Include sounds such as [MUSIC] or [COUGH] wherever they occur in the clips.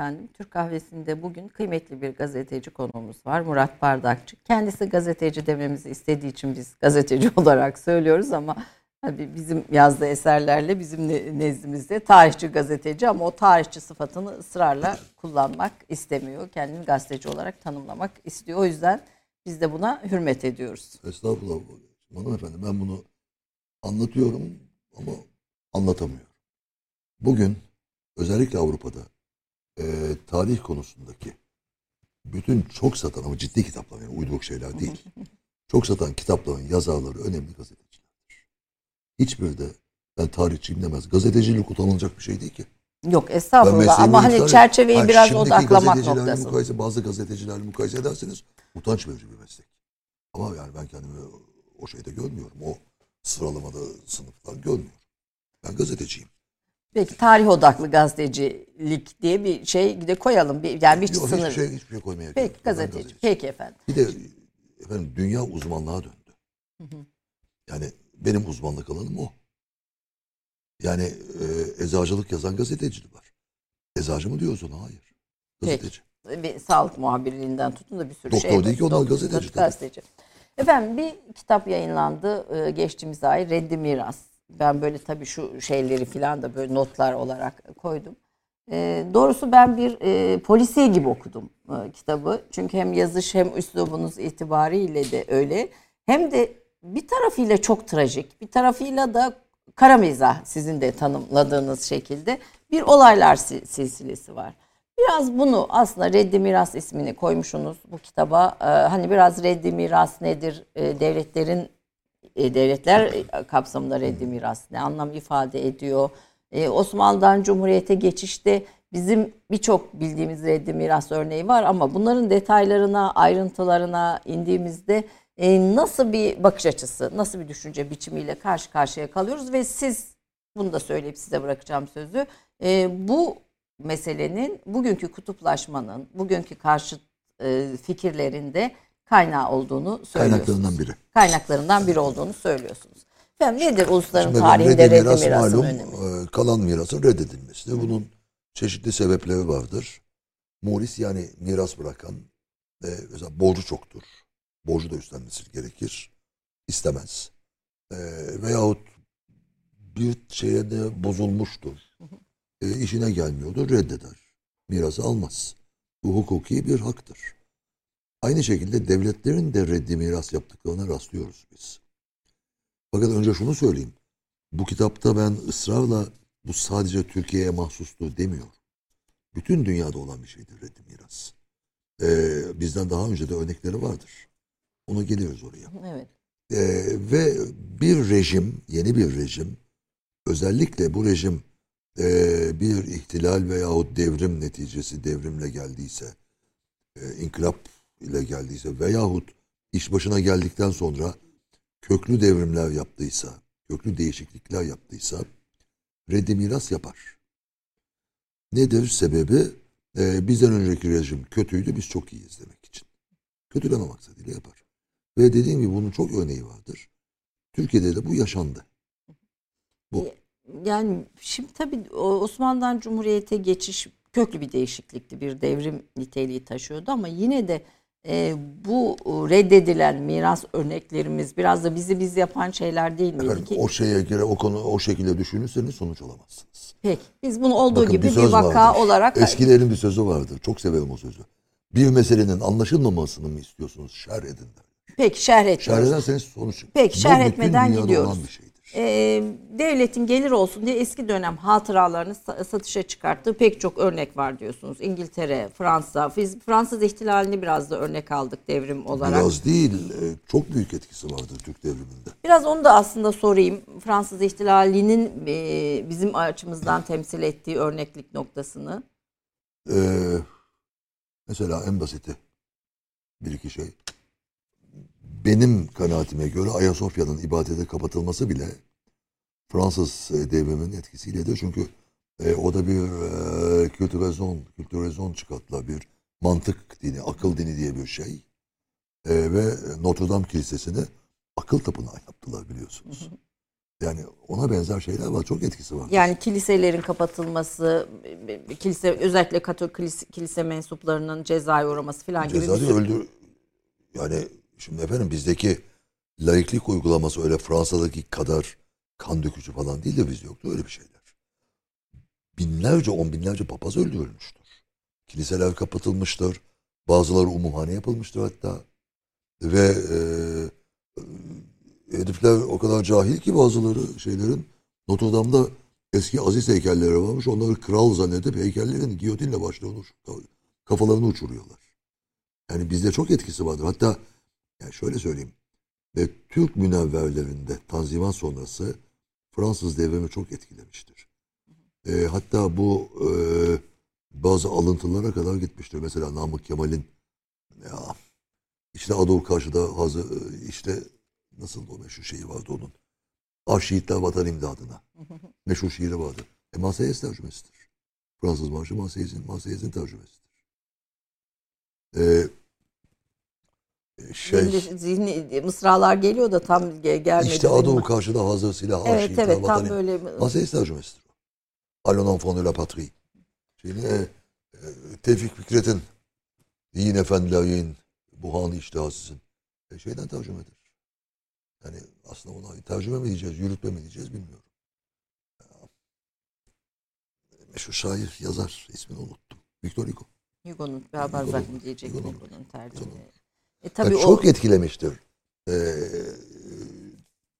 efendim. Türk kahvesinde bugün kıymetli bir gazeteci konuğumuz var. Murat Bardakçı. Kendisi gazeteci dememizi istediği için biz gazeteci [LAUGHS] olarak söylüyoruz ama tabii bizim yazdığı eserlerle bizim nezdimizde tarihçi gazeteci ama o tarihçi sıfatını ısrarla kullanmak istemiyor. Kendini gazeteci olarak tanımlamak istiyor. O yüzden biz de buna hürmet ediyoruz. Estağfurullah. Hanımefendi ben bunu anlatıyorum ama anlatamıyorum. Bugün özellikle Avrupa'da e, tarih konusundaki bütün çok satan ama ciddi kitaplar yani uyduruk şeyler değil. [LAUGHS] çok satan kitapların yazarları önemli gazetecilerdir. Hiçbir de ben tarihçiyim demez. Gazetecilik utanılacak bir şey değil ki. Yok estağfurullah ama hani çerçeveyi ha, biraz odaklamak noktası. Mukayese, bazı gazetecilerle mukayese ederseniz utanç verici bir meslek. Ama yani ben kendimi o şeyde görmüyorum. O sıralamada sınıflar görmüyorum. Ben gazeteciyim. Peki tarih odaklı gazetecilik diye bir şey de koyalım. Bir, yani bir sınır. Hiçbir şey, hiçbir şey koymaya Peki gazeteci. Peki efendim. Bir de efendim dünya uzmanlığa döndü. Hı hı. Yani benim uzmanlık alanım o. Yani e, eczacılık yazan gazeteci var. Eczacı mı diyorsun? Hayır. Gazeteci. Peki. Bir sağlık muhabirliğinden tutun da bir sürü Doktor şey. Doktor değil ki onlar gazeteci. gazeteci. Efendim bir kitap yayınlandı e, geçtiğimiz ay Reddi Miras ben böyle tabii şu şeyleri filan da böyle notlar olarak koydum. E, doğrusu ben bir e, polisiye gibi okudum e, kitabı. Çünkü hem yazış hem üslubunuz itibariyle de öyle. Hem de bir tarafıyla çok trajik, bir tarafıyla da kara mizah sizin de tanımladığınız şekilde bir olaylar silsilesi var. Biraz bunu aslında Reddi Miras ismini koymuşsunuz bu kitaba. Ee, hani biraz Reddi Miras nedir? Ee, devletlerin e, devletler kapsamında reddi miras ne anlam ifade ediyor? E, Osmanlı'dan Cumhuriyet'e geçişte bizim birçok bildiğimiz reddi miras örneği var ama bunların detaylarına, ayrıntılarına indiğimizde e, nasıl bir bakış açısı, nasıl bir düşünce biçimiyle karşı karşıya kalıyoruz ve siz bunu da söyleyip size bırakacağım sözü. E, bu meselenin bugünkü kutuplaşmanın, bugünkü karşı e, fikirlerinde kaynağı olduğunu söylüyorsunuz. Kaynaklarından biri. Kaynaklarından biri olduğunu söylüyorsunuz. Efendim nedir ulusların Şimdi tarihinde reddi miras mirasın malum, önemi? E, kalan mirasın reddedilmesi. Bunun çeşitli sebepleri vardır. Muris yani miras bırakan e, mesela borcu çoktur. Borcu da üstlenmesi gerekir. İstemez. E, veyahut bir şeye de bozulmuştur. E, işine gelmiyordur reddeder. Mirası almaz. Bu hukuki bir haktır. Aynı şekilde devletlerin de reddi miras yaptıklarına rastlıyoruz biz. Fakat önce şunu söyleyeyim. Bu kitapta ben ısrarla bu sadece Türkiye'ye mahsustu demiyor. Bütün dünyada olan bir şeydir reddi miras. Ee, bizden daha önce de örnekleri vardır. Onu geliyoruz oraya. Evet. Ee, ve bir rejim, yeni bir rejim, özellikle bu rejim e, bir ihtilal veyahut devrim neticesi devrimle geldiyse, e, inkılap ile geldiyse veyahut iş başına geldikten sonra köklü devrimler yaptıysa, köklü değişiklikler yaptıysa reddi miras yapar. Nedir sebebi? Ee, bizden önceki rejim kötüydü, biz çok iyiyiz demek için. Kötüleme maksadıyla yapar. Ve dediğim gibi bunun çok örneği vardır. Türkiye'de de bu yaşandı. Bu. Yani şimdi tabii Osmanlı'dan Cumhuriyet'e geçiş köklü bir değişiklikti. Bir devrim niteliği taşıyordu ama yine de e, bu reddedilen miras örneklerimiz biraz da bizi biz yapan şeyler değil miydi Efendim, ki? O şeye göre o konu o şekilde düşünürseniz sonuç alamazsınız. Peki. Biz bunu olduğu Bakın, gibi bir, bir vaka vardır. olarak eskilerin bir sözü vardır. Çok severim o sözü. Bir meselenin anlaşılmamasını mı istiyorsunuz? Şerh edin der. Peki şerh etmiyoruz. Şerh ederseniz sonuç. Peki şerh etmeden gidiyoruz. Şey e, devletin gelir olsun diye eski dönem hatıralarını satışa çıkarttığı pek çok örnek var diyorsunuz. İngiltere, Fransa, biz Fransız ihtilalini biraz da örnek aldık devrim olarak. Biraz değil, e, çok büyük etkisi vardır Türk devriminde. Biraz onu da aslında sorayım. Fransız ihtilalinin e, bizim açımızdan temsil ettiği örneklik noktasını. Ee, mesela en basiti bir iki şey benim kanaatime göre Ayasofya'nın ibadete kapatılması bile Fransız e, devriminin etkisiyledir. Çünkü e, o da bir e, kültürezon, kültürezon çıkarttılar. Bir mantık dini, akıl dini diye bir şey. E, ve Notre Dame Kilisesi'ni akıl tapınağı yaptılar biliyorsunuz. Yani ona benzer şeyler var. Çok etkisi var. Yani kiliselerin kapatılması, kilise özellikle Katolik kilise, kilise mensuplarının cezaya uğraması falan gibi Cezayı öldür... Yani şimdi efendim bizdeki laiklik uygulaması öyle Fransa'daki kadar kan dökücü falan değil de bizde yoktu öyle bir şeyler. Binlerce, on binlerce papaz öldürülmüştür. Kiliseler kapatılmıştır. Bazıları umumhane yapılmıştır hatta. Ve e, herifler o kadar cahil ki bazıları şeylerin Notre Dame'da eski aziz heykelleri varmış. Onları kral zannedip heykellerin giyotinle başlarını kafalarını uçuruyorlar. Yani bizde çok etkisi vardır. Hatta yani şöyle söyleyeyim. Ve Türk münevverlerinde Tanzimat sonrası Fransız devrimi çok etkilemiştir. E, hatta bu e, bazı alıntılara kadar gitmiştir. Mesela Namık Kemal'in ya işte Adol karşıda hazır işte nasıl o meşhur şeyi vardı onun. Arşiitler vatan imdadına. [LAUGHS] Meşhur şiiri vardı. E Marseillaise tercümesidir. Fransız marşı Marseilles'in Marseilles'in tercümesidir. Ee, şey zihni, zihni- mısralar geliyor da tam ge- gelmedi. işte. Adol karşıda hazır silah Evet arşiitler evet vatan tam böyle Marseillais tercümesidir o. Allons enfants de la patrie. Şimdi e, e, Tevfik Fikret'in Yiyin efendiler yiyin bu hanı iştihasızın. E, şeyden tercümedir. Yani aslında ona tercüme mi diyeceğiz, yürütme mi diyeceğiz bilmiyorum. Ya, Meşhur şair, yazar. ismini unuttum. Victor Hugo. Hugo'nun mı diyecektim Hugo'nun. Hugo'nun tercüme. E tabii Yani o çok etkilemiştir. e,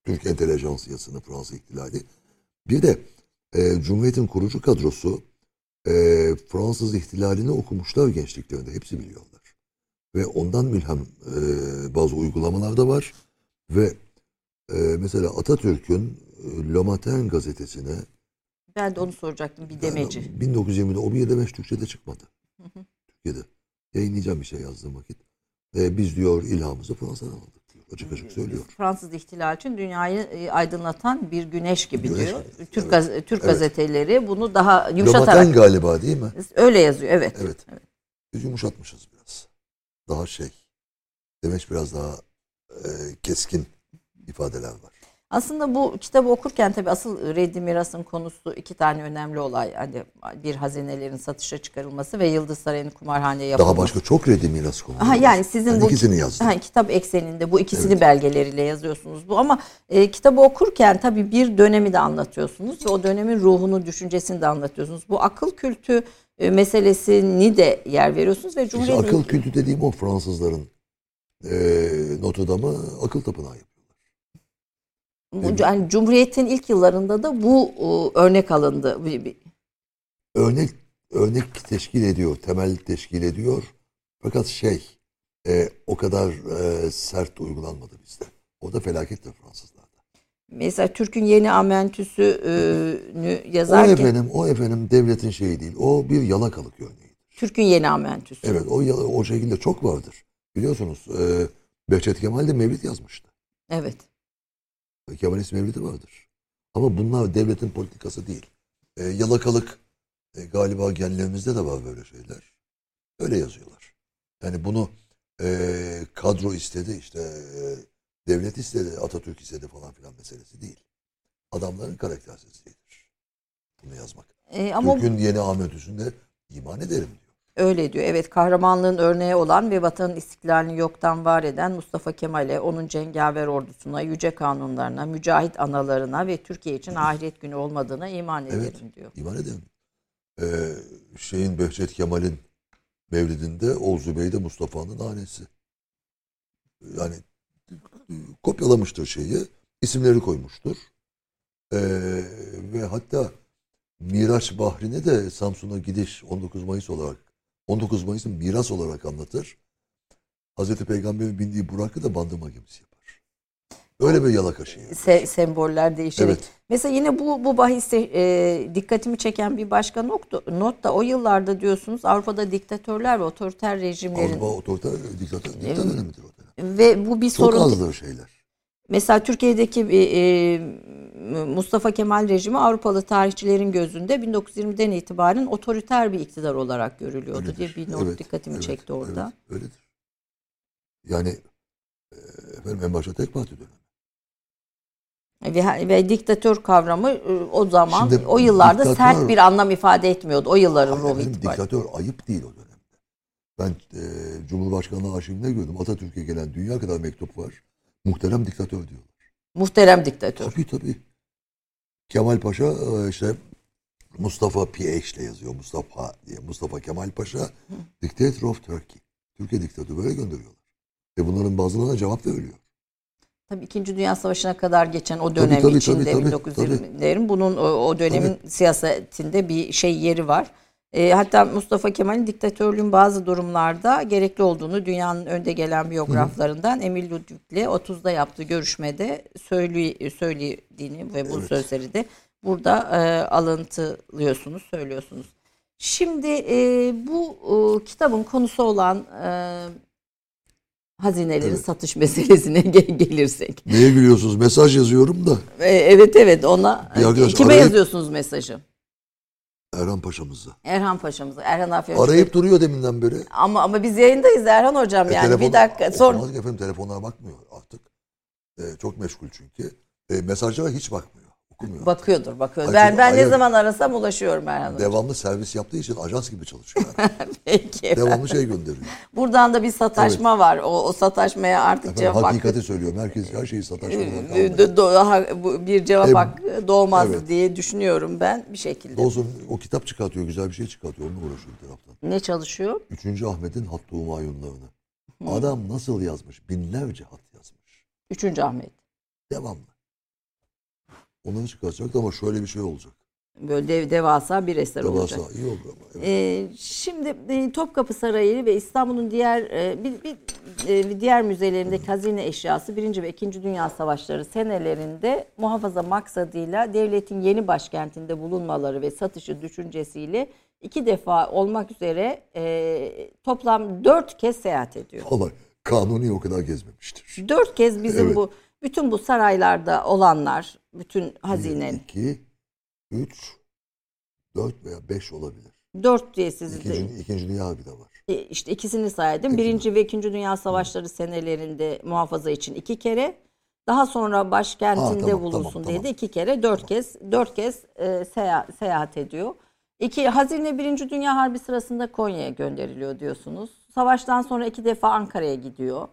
Türk entelejansiyasını Fransız ihtilali. Bir de e, Cumhuriyet'in kurucu kadrosu e, Fransız ihtilalini okumuşlar gençliklerinde. Hepsi biliyorlar. Ve ondan mülhem e, bazı uygulamalar da var. Ve e, mesela Atatürk'ün e, Le Matin gazetesine ben de onu soracaktım bir demeci. yani 1920'de o bir Türkçe'de çıkmadı. Türkiye'de. Yayınlayacağım bir şey yazdığım vakit. E, biz diyor ilhamımızı Fransa'dan aldık diyor. Açık açık söylüyor. Fransız ihtilal için dünyayı e, aydınlatan bir güneş gibi Güneş diyor. gibi, Türk evet. gaz- Türk Evet. gazeteleri bunu daha yumuşatarak galiba değil mi? öyle yazıyor evet. Evet. Biz yumuşatmışız biraz. Daha şey. Demek biraz daha e, keskin ifadeler var. Aslında bu kitabı okurken tabii asıl Reddi Miras'ın konusu iki tane önemli olay. Hani bir hazinelerin satışa çıkarılması ve Yıldız Sarayı'nın kumarhaneye yapılması. Daha başka çok reddi miras konuları. Ha, yani sizin Ben bu ikisini yazdım. Ha, kitap ekseninde bu ikisini belgeleriyle yazıyorsunuz bu ama e, kitabı okurken tabii bir dönemi de anlatıyorsunuz ve o dönemin ruhunu, düşüncesini de anlatıyorsunuz. Bu akıl kültü e, meselesini de yer veriyorsunuz ve İşte Cumhuriyet'in akıl kültü dediğim o Fransızların e, Notre Dame'ı akıl tapınağı yapıyorlar. Yani Cumhuriyet'in ilk yıllarında da bu e, örnek alındı. Örnek örnek teşkil ediyor, temel teşkil ediyor. Fakat şey e, o kadar e, sert uygulanmadı bizde. O da felakettir Fransızlarda. Mesela Türk'ün yeni amentüsünü O yazarken efendim, o efendim devletin şeyi değil. O bir yalakalık örneği. Türk'ün yeni amentüsü. Evet o o şekilde çok vardır. Biliyorsunuz e, Behçet Kemal de Mevlid yazmıştı. Evet. Kemalist Mevlid'i vardır. Ama bunlar devletin politikası değil. E, yalakalık e, galiba genlerimizde de var böyle şeyler. Öyle yazıyorlar. Yani bunu e, kadro istedi işte e, devlet istedi Atatürk istedi falan filan meselesi değil. Adamların karaktersizliğidir. Bunu yazmak. E, ama Türk'ün yeni Ahmet Hüsnü'nde iman ederim diyor. Öyle diyor. Evet kahramanlığın örneği olan ve vatanın istiklalini yoktan var eden Mustafa Kemal'e, onun cengaver ordusuna, yüce kanunlarına, mücahit analarına ve Türkiye için ahiret günü olmadığına iman Evet. ederim diyor. İman ederim. Ee, şeyin Behçet Kemal'in Mevlidinde Oğuz Zübeyde Mustafa'nın hanesi. Yani kopyalamıştır şeyi. isimleri koymuştur. Ee, ve hatta Miraç Bahri'ne de Samsun'a gidiş 19 Mayıs olarak 19 Mayıs'ın miras olarak anlatır. Hazreti Peygamber'in bindiği Burak'ı da bandırma gemisi yapar. Öyle bir yalaka şey. Se- semboller değişerek. Evet. Mesela yine bu bu bahiste e, dikkatimi çeken bir başka not, not da o yıllarda diyorsunuz Avrupa'da diktatörler ve otoriter rejimlerin Avrupa otoriter diktatör, diktatör dönemidir o dönem. ve bu bir Çok sorun. azdır şeyler. Mesela Türkiye'deki e, Mustafa Kemal rejimi Avrupalı tarihçilerin gözünde 1920'den itibaren otoriter bir iktidar olarak görülüyordu Öyledir. diye bir not Evet, dikkatimi evet, çekti orada. Evet, öyledir. Yani e, efendim en başta tek parti dönemi. Ve, ve diktatör kavramı e, o zaman Şimdi o yıllarda diktatör- sert bir anlam ifade etmiyordu. O yılların efendim, itibariyle. diktatör ayıp değil o dönemde. Ben e, Cumhurbaşkanlığı arşivinde gördüm. Atatürk'e gelen dünya kadar mektup var. Muhterem diktatör diyorlar. Muhterem diktatör. Tabii tabii. Kemal Paşa e, işte Mustafa PH ile yazıyor. Mustafa diye. Mustafa Kemal Paşa Dictator of Turkey. Türkiye diktatörü böyle gönderiyorlar. Ve bunların bazılarına cevap veriliyor. Tabii İkinci Dünya Savaşı'na kadar geçen o dönem tabii, içinde tabii, tabii, 1920'lerin bunun o, o dönemin siyasetinde bir şey yeri var. E, hatta Mustafa Kemal'in diktatörlüğün bazı durumlarda gerekli olduğunu dünyanın önde gelen biyograflarından Emil Ludwig'le 30'da yaptığı görüşmede söylü, söylediğini ve bu Evet. sözleri de burada e, alıntılıyorsunuz, söylüyorsunuz. Şimdi e, bu e, kitabın konusu olan e, hazineleri Evet. satış meselesine [LAUGHS] gel- gelirsek. Neye gülüyorsunuz? Mesaj yazıyorum da E, Evet evet ona Bir arkadaş kime arayıp- yazıyorsunuz mesajı? Erhan Paşa'mıza. Erhan Paşa'mıza. Erhan Afyon. Arayıp duruyor deminden beri. ama ama biz yayındayız Erhan hocam E, yani telefon- bir dakika sonra ki efendim telefonlara bakmıyor artık. E, çok meşgul çünkü. E, mesajlara hiç bakmıyor. Okumuyor. bakıyordur. Hayır, Ben ben ne hayır. zaman arasam ulaşıyorum Erhan hocam. Devamlı servis yaptığı için ajans gibi çalışıyor. [LAUGHS] Yani. Peki. Devamlı şey gönderiyor. Buradan da bir sataşma var. O, o sataşmaya artık Efendim, cevap hakkı. hakikati söylüyorum. Herkes her şeyi sataşmadan e, bu bir cevap Em, hakkı doğmaz evet. diye düşünüyorum ben bir şekilde. Olsun o kitap çıkartıyor. Güzel bir şey çıkartıyor. Onunla uğraşıyor bir taraftan. Ne çalışıyor? Üçüncü Ahmet'in Hattı Humayunlarını. Adam nasıl yazmış? Binlerce hat yazmış. Üçüncü Ahmet. Devamlı. Onları çıkartacak ama şöyle bir şey olacak. Böyle dev, devasa bir eser olacak. Devasa iyi olur ama. Evet. Ee, şimdi e, Topkapı Sarayı ve İstanbul'un diğer e, bir, bir, e, diğer müzelerindeki hazine eşyası Birinci ve İkinci Dünya Savaşları senelerinde muhafaza maksadıyla devletin yeni başkentinde bulunmaları ve satışı düşüncesiyle iki defa olmak üzere e, toplam dört kez seyahat ediyor. Ama Kanuni o kadar gezmemiştir. Dört kez bizim Evet. bu bütün bu saraylarda olanlar, bütün hazine 2, 3, 4 veya 5 olabilir. dört diye sizi de- İkinci, ikinci Dünya Harbi de var. E, işte ikisini saydım. Birinci ve ikinci Dünya Savaşları senelerinde muhafaza için iki kere. Daha sonra başkentinde Ha, tamam, bulunsun tamam, diye tamam. de iki kere, dört kez, dört kez e, seya- seyahat ediyor. İki, Hazine Birinci Dünya Harbi sırasında Konya'ya gönderiliyor diyorsunuz. Savaştan sonra iki defa Ankara'ya gidiyor.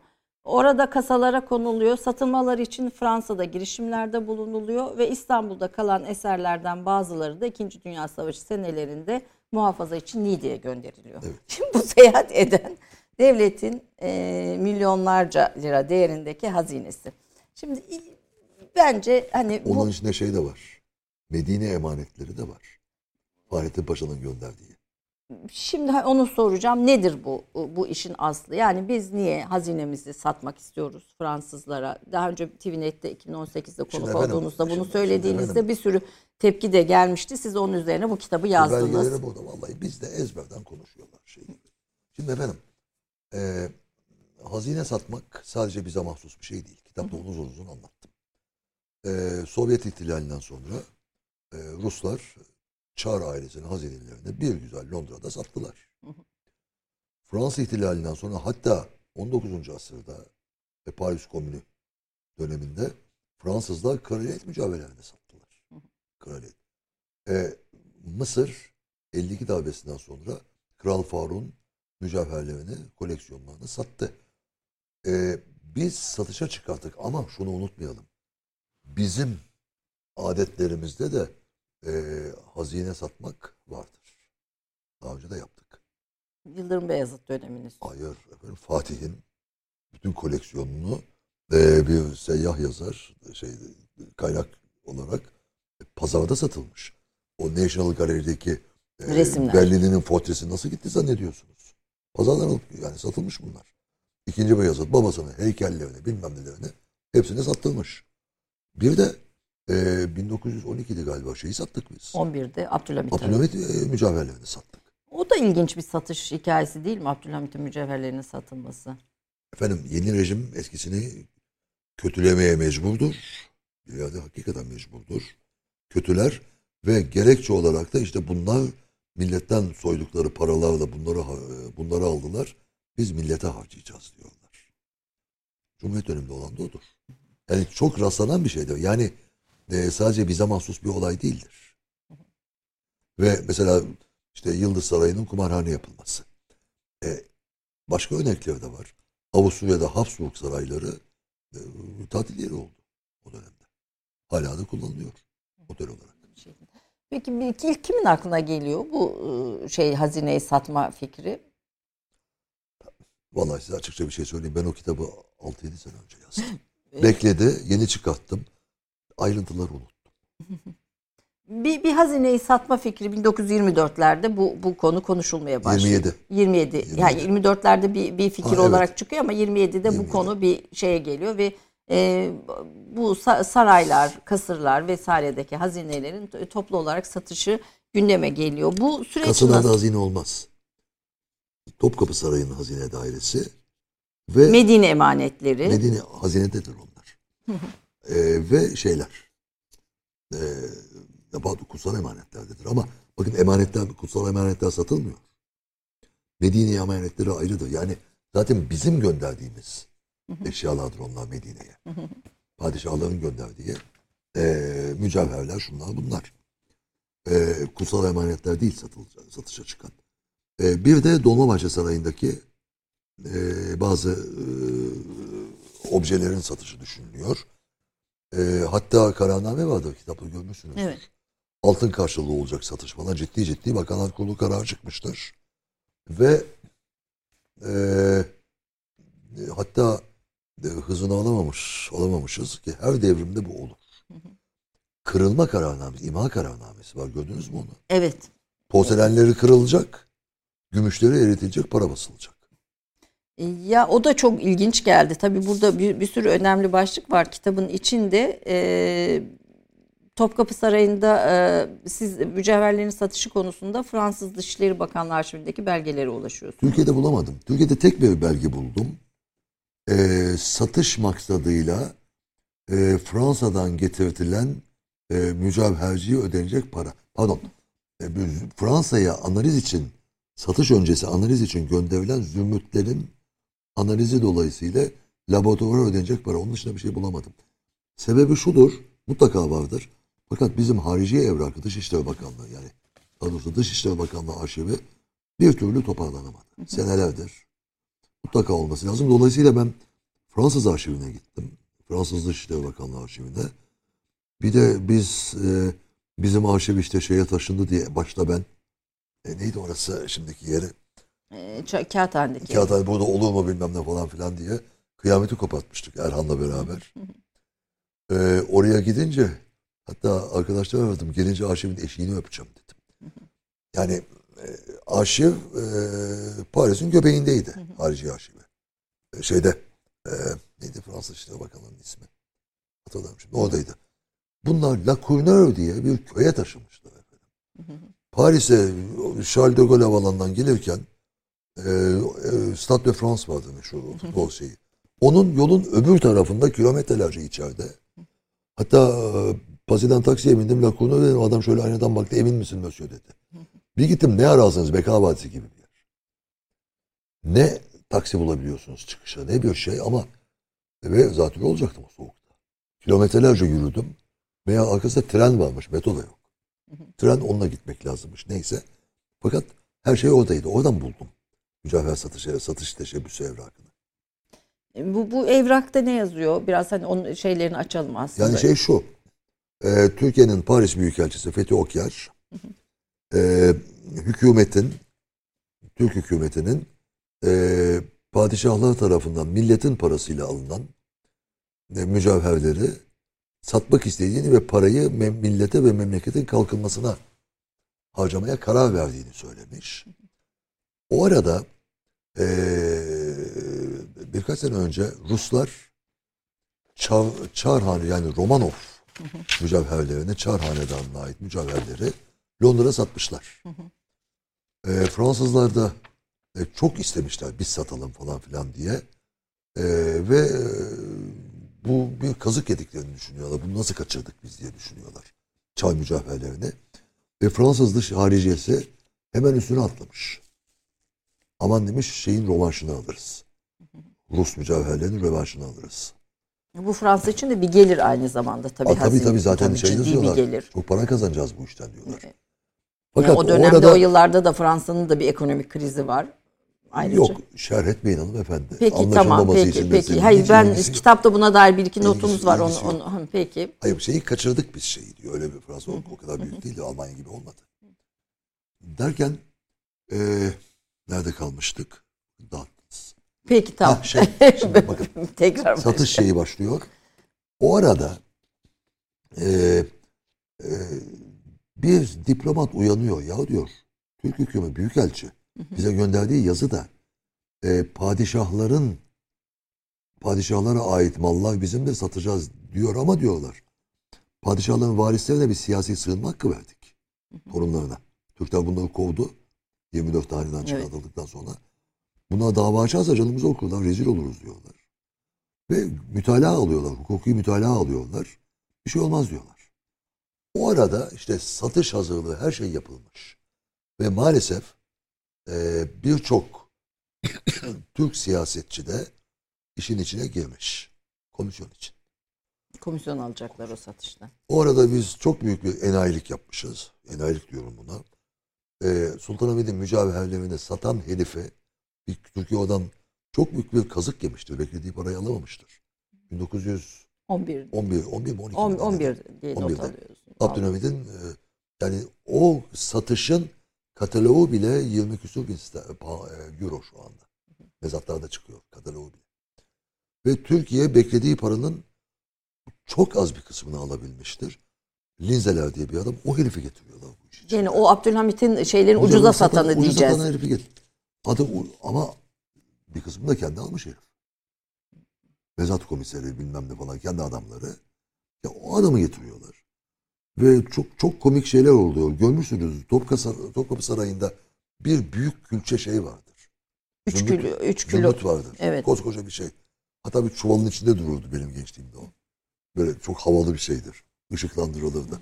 Orada kasalara konuluyor. Satılmaları için Fransa'da girişimlerde bulunuluyor ve İstanbul'da kalan eserlerden bazıları da 2. Dünya Savaşı senelerinde muhafaza için Niğde'ye gönderiliyor. [LAUGHS] Şimdi bu seyahat eden devletin e, milyonlarca lira değerindeki hazinesi. Şimdi bence hani bu Onun içinde şey de var. Medine emanetleri de var. Fahrettin Paşa'nın gönderdiği. Şimdi onu soracağım. Nedir bu bu işin aslı? Yani biz niye hazinemizi satmak istiyoruz Fransızlara? Daha önce TVNet'te 2018'de konuk Şimdi efendim, olduğunuzda bunu şimdi- söylediğinizde bir sürü tepki de gelmişti. Siz onun üzerine bu kitabı yazdınız. Belgeleri burada vallahi bizde ezberden konuşuyorlar şey. Şimdi efendim e, hazine satmak sadece bize mahsus bir şey değil. Kitapta uzun uzun anlattım. E, Sovyet ihtilalinden sonra e, Ruslar Çar ailesinin hazinelerini bir güzel Londra'da sattılar. Fransız ihtilalinden sonra hatta 19. asırda ve Paris Komünü döneminde Fransızlar kraliyet mücevherlerini sattılar. Kraliyet. E, Mısır 52 darbesinden sonra Kral Faruk'un mücevherlerini, koleksiyonlarını sattı. E, biz satışa çıkarttık ama şunu unutmayalım. Bizim adetlerimizde de e, hazine satmak vardır. Daha önce de yaptık. Yıldırım Beyazıt döneminiz. Hayır efendim Fatih'in bütün koleksiyonunu e, bir seyyah yazar şey kaynak olarak e, pazarda satılmış. O National Gallery'deki e, Resimler. Berlin'in portresi nasıl gitti zannediyorsunuz? Pazardan alıp yani satılmış bunlar. İkinci Beyazıt babasının heykellerini bilmem nelerini hepsini sattırmış. Bir de e, 1912'de galiba şeyi sattık biz. 11'de Abdülhamit. Abdülhamit e, mücevherlerini sattık. O da ilginç bir satış hikayesi değil mi Abdülhamit'in mücevherlerinin satılması? Efendim yeni rejim eskisini kötülemeye mecburdur. Yerde hakikaten mecburdur. Kötüler ve gerekçe olarak da işte bunlar milletten soydukları paralarla bunları ha- bunları aldılar. Biz millete harcayacağız diyorlar. Cumhuriyet döneminde olan da odur. Yani çok rastlanan bir şeydir. Yani e, sadece bize mahsus bir olay değildir. Ve mesela işte Yıldız Sarayı'nın kumarhane yapılması. E, başka örnekleri de var. Avusturya'da Habsburg sarayları e, tatil yeri oldu o dönemde. Hala da kullanılıyor otel olarak. Peki ilk kimin aklına geliyor bu e, şey hazineyi satma fikri? Vallahi size açıkça bir şey söyleyeyim. Ben o kitabı 6-7 sene önce yazdım. [LAUGHS] Bekledi, yeni çıkarttım. Ayrıntıları unuttum. [LAUGHS] Bir, bir hazineyi satma fikri 1924'lerde bu bu konu konuşulmaya başlıyor. 27. 27. Yani 24'lerde bir, bir fikir Ha, evet. olarak çıkıyor ama 27'de bu 27. konu bir şeye geliyor ve e, bu sa- saraylar, kasırlar vesairedeki hazinelerin toplu olarak satışı gündeme geliyor. Bu süreç Kasırlarda nasıl? hazine olmaz. Topkapı Sarayı'nın hazine dairesi ve Medine emanetleri. Medine hazinededir onlar. [LAUGHS] Ee, ve şeyler. Ee, pardon, kutsal emanetlerdedir. Ama bakın emanetler, kutsal emanetler satılmıyor. Medine emanetleri ayrıdır. Yani zaten bizim gönderdiğimiz eşyalardır onlar Medine'ye. Padişahların gönderdiği ee, mücevherler şunlar bunlar. Ee, kutsal emanetler değil satılacak, satışa çıkan. Ee, bir de Dolmabahçe Sarayı'ndaki e, bazı e, objelerin satışı düşünülüyor. E, hatta kararname vardır kitapta görmüşsünüzdür. Evet. Altın karşılığı olacak satış falan ciddi ciddi Bakanlar Kurulu kararı çıkmıştır. Ve e, e, hatta e, hızını alamamış, alamamışız ki her devrimde bu olur. Kırılma kararnamesi, imha kararnamesi var gördünüz mü onu? Evet. Porselenleri kırılacak, gümüşleri eritilecek, para basılacak. E, Ya o da çok ilginç geldi. Tabii burada bir, bir sürü önemli başlık var kitabın içinde. E, Topkapı Sarayı'nda e, siz mücevherlerin satışı konusunda Fransız Dışişleri Bakanlığı arşivindeki belgelere ulaşıyorsunuz. Türkiye'de bulamadım. Türkiye'de tek bir belge buldum. Ee, satış maksadıyla e, Fransa'dan getirtilen e, mücevherciye ödenecek para. Pardon. E, Fransa'ya analiz için satış öncesi analiz için gönderilen zümrütlerin analizi dolayısıyla laboratuvara ödenecek para. Onun dışında bir şey bulamadım. Sebebi şudur. Mutlaka vardır. Fakat bizim harici evrakı Dışişleri Bakanlığı yani daha doğrusu Dışişleri Bakanlığı arşivi bir türlü toparlanamadı. Senelerdir. Mutlaka olması lazım. Dolayısıyla ben Fransız arşivine gittim. Fransız Dışişleri Bakanlığı arşivine. Bir de biz e, bizim arşiv işte şeye taşındı diye başta ben e, neydi orası şimdiki yeri? E, Ça- Kağıthane'deki. Kağıthane burada olur mu bilmem ne falan filan diye kıyameti kopartmıştık Erhan'la beraber. Ee, oraya gidince hatta arkadaşlar aradım gelince arşivin eşiğini öpeceğim dedim. Yani e, arşiv e, Paris'in göbeğindeydi harici arşivi. E, şeyde e, neydi Fransız İşleri Bakanlığı'nın ismi? Hatırlamıyorum şimdi oradaydı. Bunlar La Courneuve diye bir köye taşımışlar efendim. Paris'e Charles de Gaulle Havaalanı'ndan gelirken e, e, Stade de France vardı meşhur futbol şeyi. Onun yolun öbür tarafında kilometrelerce içeride. Hatta e, Pasi'den taksiye bindim. La Courneuve dedim. Adam şöyle aynadan baktı. Emin misin Mösyö dedi. Bir gittim ne ararsınız Beka Vadisi gibi bir yer. Ne taksi bulabiliyorsunuz çıkışa ne bir şey ama ve zatürre olacaktım o soğukta. Kilometrelerce yürüdüm. Veya arkasında tren varmış. Metro da yok. Tren onunla gitmek lazımmış. Neyse. Fakat her şey oradaydı. Oradan buldum. Mücevher satışı, satış teşebbüsü evrakını. E, Bu, bu evrakta ne yazıyor? Biraz hani onun şeylerini açalım aslında. Yani şey şu. e, Türkiye'nin Paris Büyükelçisi Fethi Okyar e, hükümetin Türk hükümetinin e, padişahlar tarafından milletin parasıyla alınan e, mücevherleri satmak istediğini ve parayı millete ve memleketin kalkınmasına harcamaya karar verdiğini söylemiş. O arada e, birkaç sene önce Ruslar Çar, Çarhane yani Romanov mücevherlerini, Çar Hanedanı'na ait mücevherleri Londra'ya satmışlar. E, Fransızlar da e, çok istemişler biz satalım falan filan diye. E, ve e, bu bir kazık yediklerini düşünüyorlar. Bunu nasıl kaçırdık biz diye düşünüyorlar. Çay mücevherlerini. Ve Fransız dış hariciyesi hemen üstüne atlamış. Aman demiş şeyin rövanşını alırız. Rus mücevherlerinin rövanşını alırız. Bu Fransa için de bir gelir aynı zamanda tabii. Aa, tabii tabii zaten tabii şey bir gelir. Çok para kazanacağız bu işten diyorlar. Evet. Fakat Yani o dönemde orada o yıllarda da Fransa'nın da bir ekonomik krizi var. Ayrıca. yok şerh etmeyin hanımefendi. Peki tamam peki için peki. Hayır hiç ben ilgisi- kitapta buna dair bir iki İlgisi- notumuz var onu, yok. onu peki. Hayır şeyi kaçırdık biz şeyi diyor. Öyle bir Fransa o kadar büyük değildi. Almanya gibi olmadı. Derken eee nerede kalmıştık? Dağıttınız. Peki tamam. Ha, şey, şimdi bakın [LAUGHS] Tekrar satış şeyi başlıyor. O arada eee, eee, bir diplomat uyanıyor. Ya diyor Türk hükümeti büyükelçi bize gönderdiği yazıda eee, padişahların padişahlara ait mallar bizim de satacağız diyor ama diyorlar. Padişahların varislerine bir siyasi sığınma hakkı verdik. Torunlarına. Türkler bunları kovdu. 24 tarihten Evet. çıkartıldıktan sonra. Buna dava açarsa canımızı okurlar. Rezil oluruz diyorlar. Ve mütalaa alıyorlar. Hukuki mütalaa alıyorlar. Bir şey olmaz diyorlar. O arada işte satış hazırlığı her şey yapılmış. Ve maalesef eee, birçok [COUGHS] Türk siyasetçi de işin içine girmiş. Komisyon için. Komisyon alacaklar o satıştan. O arada biz çok büyük bir enayilik yapmışız. Enayilik diyorum buna. Ee, Sultanahmet'in mücevherlerini satan herife bir Türkiye adam çok büyük bir kazık yemiştir. Beklediği parayı alamamıştır. 1911 11 11 mi 12 on- mi? 11 diye not 11'de. alıyorsun. Abdülhamid'in e, yani o satışın kataloğu bile 20 küsur bin e, euro şu anda. Mezatlarda çıkıyor kataloğu bile. Ve Türkiye beklediği paranın çok az bir kısmını alabilmiştir. Linzeler diye bir adam o herifi getiriyorlar bu iş için. Yani o Abdülhamit'in şeylerin Ucuza ucuza satan- satanı ucuza diyeceğiz. satan herifi get- Adı, u- ama bir kısmını da kendi almış herif. Mezat komiseri bilmem ne falan kendi adamları. Ya o adamı getiriyorlar. Ve çok çok komik şeyler oluyor. Görmüşsünüz Topkapı, Topkapı Sarayı'nda bir büyük külçe şey vardır. 3 Zümrüt- kilo 3 kilo Zümrüt vardır. Evet. Koskoca bir şey. Hatta bir çuvalın içinde dururdu benim gençliğimde o. Böyle çok havalı bir şeydir. Işıklandırılırdı.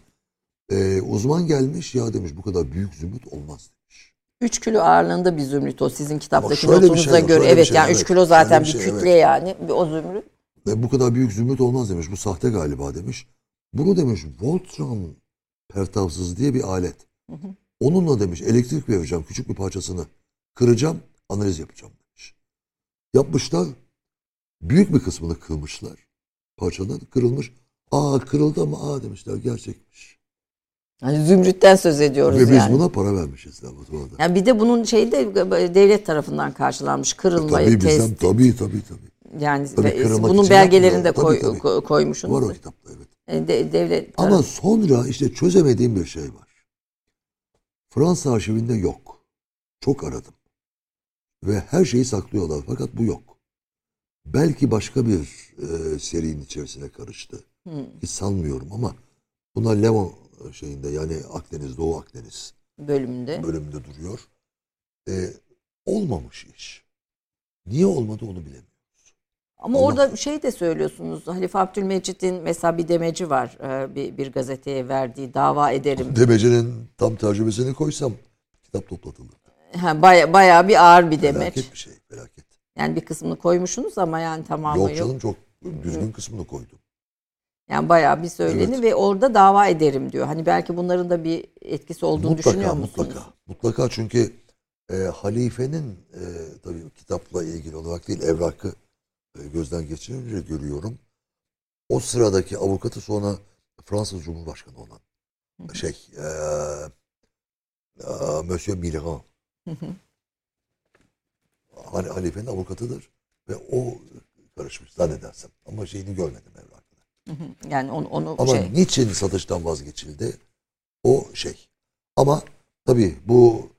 Ee, uzman gelmiş ya demiş bu kadar büyük zümrüt olmaz demiş. 3 kilo ağırlığında bir zümrüt o sizin kitaptaki bir notunuza şey göre. Evet şey, yani 3 evet. kilo zaten bir, bir şey, kütle yani bir o zümrüt. Ve bu kadar büyük zümrüt olmaz demiş. Bu sahte galiba demiş. Bunu demiş Voltron pertavsız diye bir alet. Onunla demiş elektrik vereceğim küçük bir parçasını. Kıracağım analiz yapacağım demiş. Yapmışlar. Büyük bir kısmını kırmışlar. Parçalar kırılmış. Aa kırıldı ama aa demişler gerçekmiş. Hani zümrütten söz ediyoruz Ve biz yani. buna para vermişiz laboratuvarda. Yani bir de bunun şeyi de devlet tarafından karşılanmış kırılmayı Tabii bizden test. tabii tabii tabii. Yani Tabii bunun belgelerini de koy, Tabii, tabii. ko- koymuşsunuz. Var o kitapta evet. E, de- devlet Ama tarafı- sonra işte çözemediğim bir şey var. Fransa arşivinde yok. Çok aradım. Ve her şeyi saklıyorlar fakat bu yok. Belki başka bir e, serinin içerisine karıştı. Hiç sanmıyorum ama buna Levon şeyinde yani Akdeniz, Doğu Akdeniz bölümünde. bölümünde duruyor. E, olmamış iş. Niye olmadı onu bilemiyorum. Ama Allah- orada şey de söylüyorsunuz. Halife Abdülmecit'in mesela bir demeci var. e, Bir, bir gazeteye verdiği dava ederim. [LAUGHS] Demece'nin tam tercümesini koysam kitap toplatılır. Ha, baya, bayağı bir ağır bir demeç. Felaket bir şey, felaket. Yani bir kısmını koymuşsunuz ama yani tamamı Yok yok. canım çok düzgün kısmını koydum. Yani bayağı bir söyleni Evet. ve orada dava ederim diyor. Hani belki bunların da bir etkisi olduğunu düşünüyor musunuz? Mutlaka, mutlaka çünkü e, halifenin e, tabii kitapla ilgili olarak değil evrakı e, gözden geçirince görüyorum. O sıradaki avukatı sonra Fransız Cumhurbaşkanı olan şey e, e, Monsieur Millerand. Hani halifenin avukatıdır ve o karışmış zannedersem ama şeyini görmedim evrakını. Yani onu, onu Ama şey niçin satıştan vazgeçildi? O şey. Ama tabii bu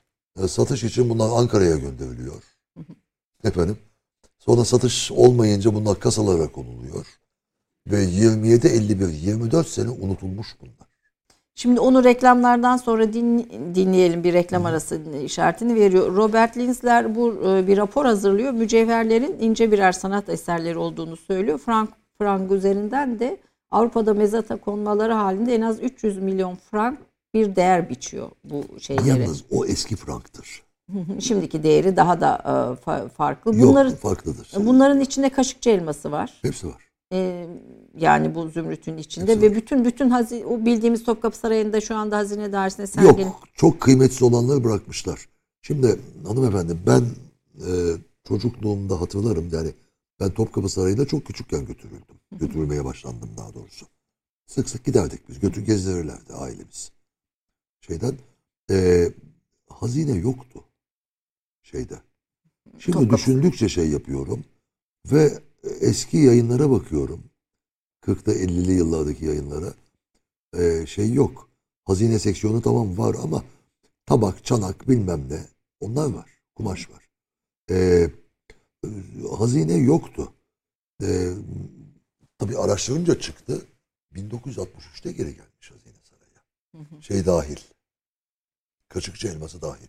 e, satış için bunlar Ankara'ya gönderiliyor. Efendim. Sonra satış olmayınca bunlar kasalara konuluyor. Ve 27-51, 24 sene unutulmuş bunlar. Şimdi onu reklamlardan sonra din, dinleyelim. Bir reklam arası işaretini veriyor. Robert Linzler bu e, bir rapor hazırlıyor. Mücevherlerin ince birer sanat eserleri olduğunu söylüyor. Frank frank üzerinden de Avrupa'da mezata konmaları halinde en az 300 milyon frank bir değer biçiyor bu şeylere. Yalnız o eski franktır. [LAUGHS] Şimdiki değeri daha da e, fa- farklı. Yok Bunların farklıdır. bunların içinde kaşıkçı elması var. Hepsi var. Ee, yani bu zümrütün içinde Hepsi ve var. bütün bütün hazi, o bildiğimiz Topkapı Sarayı'nda şu anda hazine dairesinde sergili. Yok çok kıymetsiz olanları bırakmışlar. Şimdi hanımefendi ben e, çocukluğumda hatırlarım yani ben Topkapı Sarayı'na çok küçükken götürüldüm. Götürülmeye başlandım daha doğrusu. Sık sık giderdik biz. Götür gezdirirlerdi ailemiz. Şeyden e, hazine yoktu şeyde. Şimdi Topkapı. düşündükçe şey yapıyorum ve eski yayınlara bakıyorum. 40'ta 50'li yıllardaki yayınlara. E, şey yok. Hazine seksiyonu tamam var ama tabak, çanak bilmem ne onlar var. Kumaş var. E, hazine yoktu. E, tabii araştırınca çıktı. 1963'te geri gelmiş hazine saraya. Şey dahil. Kaçıkçı elması dahil.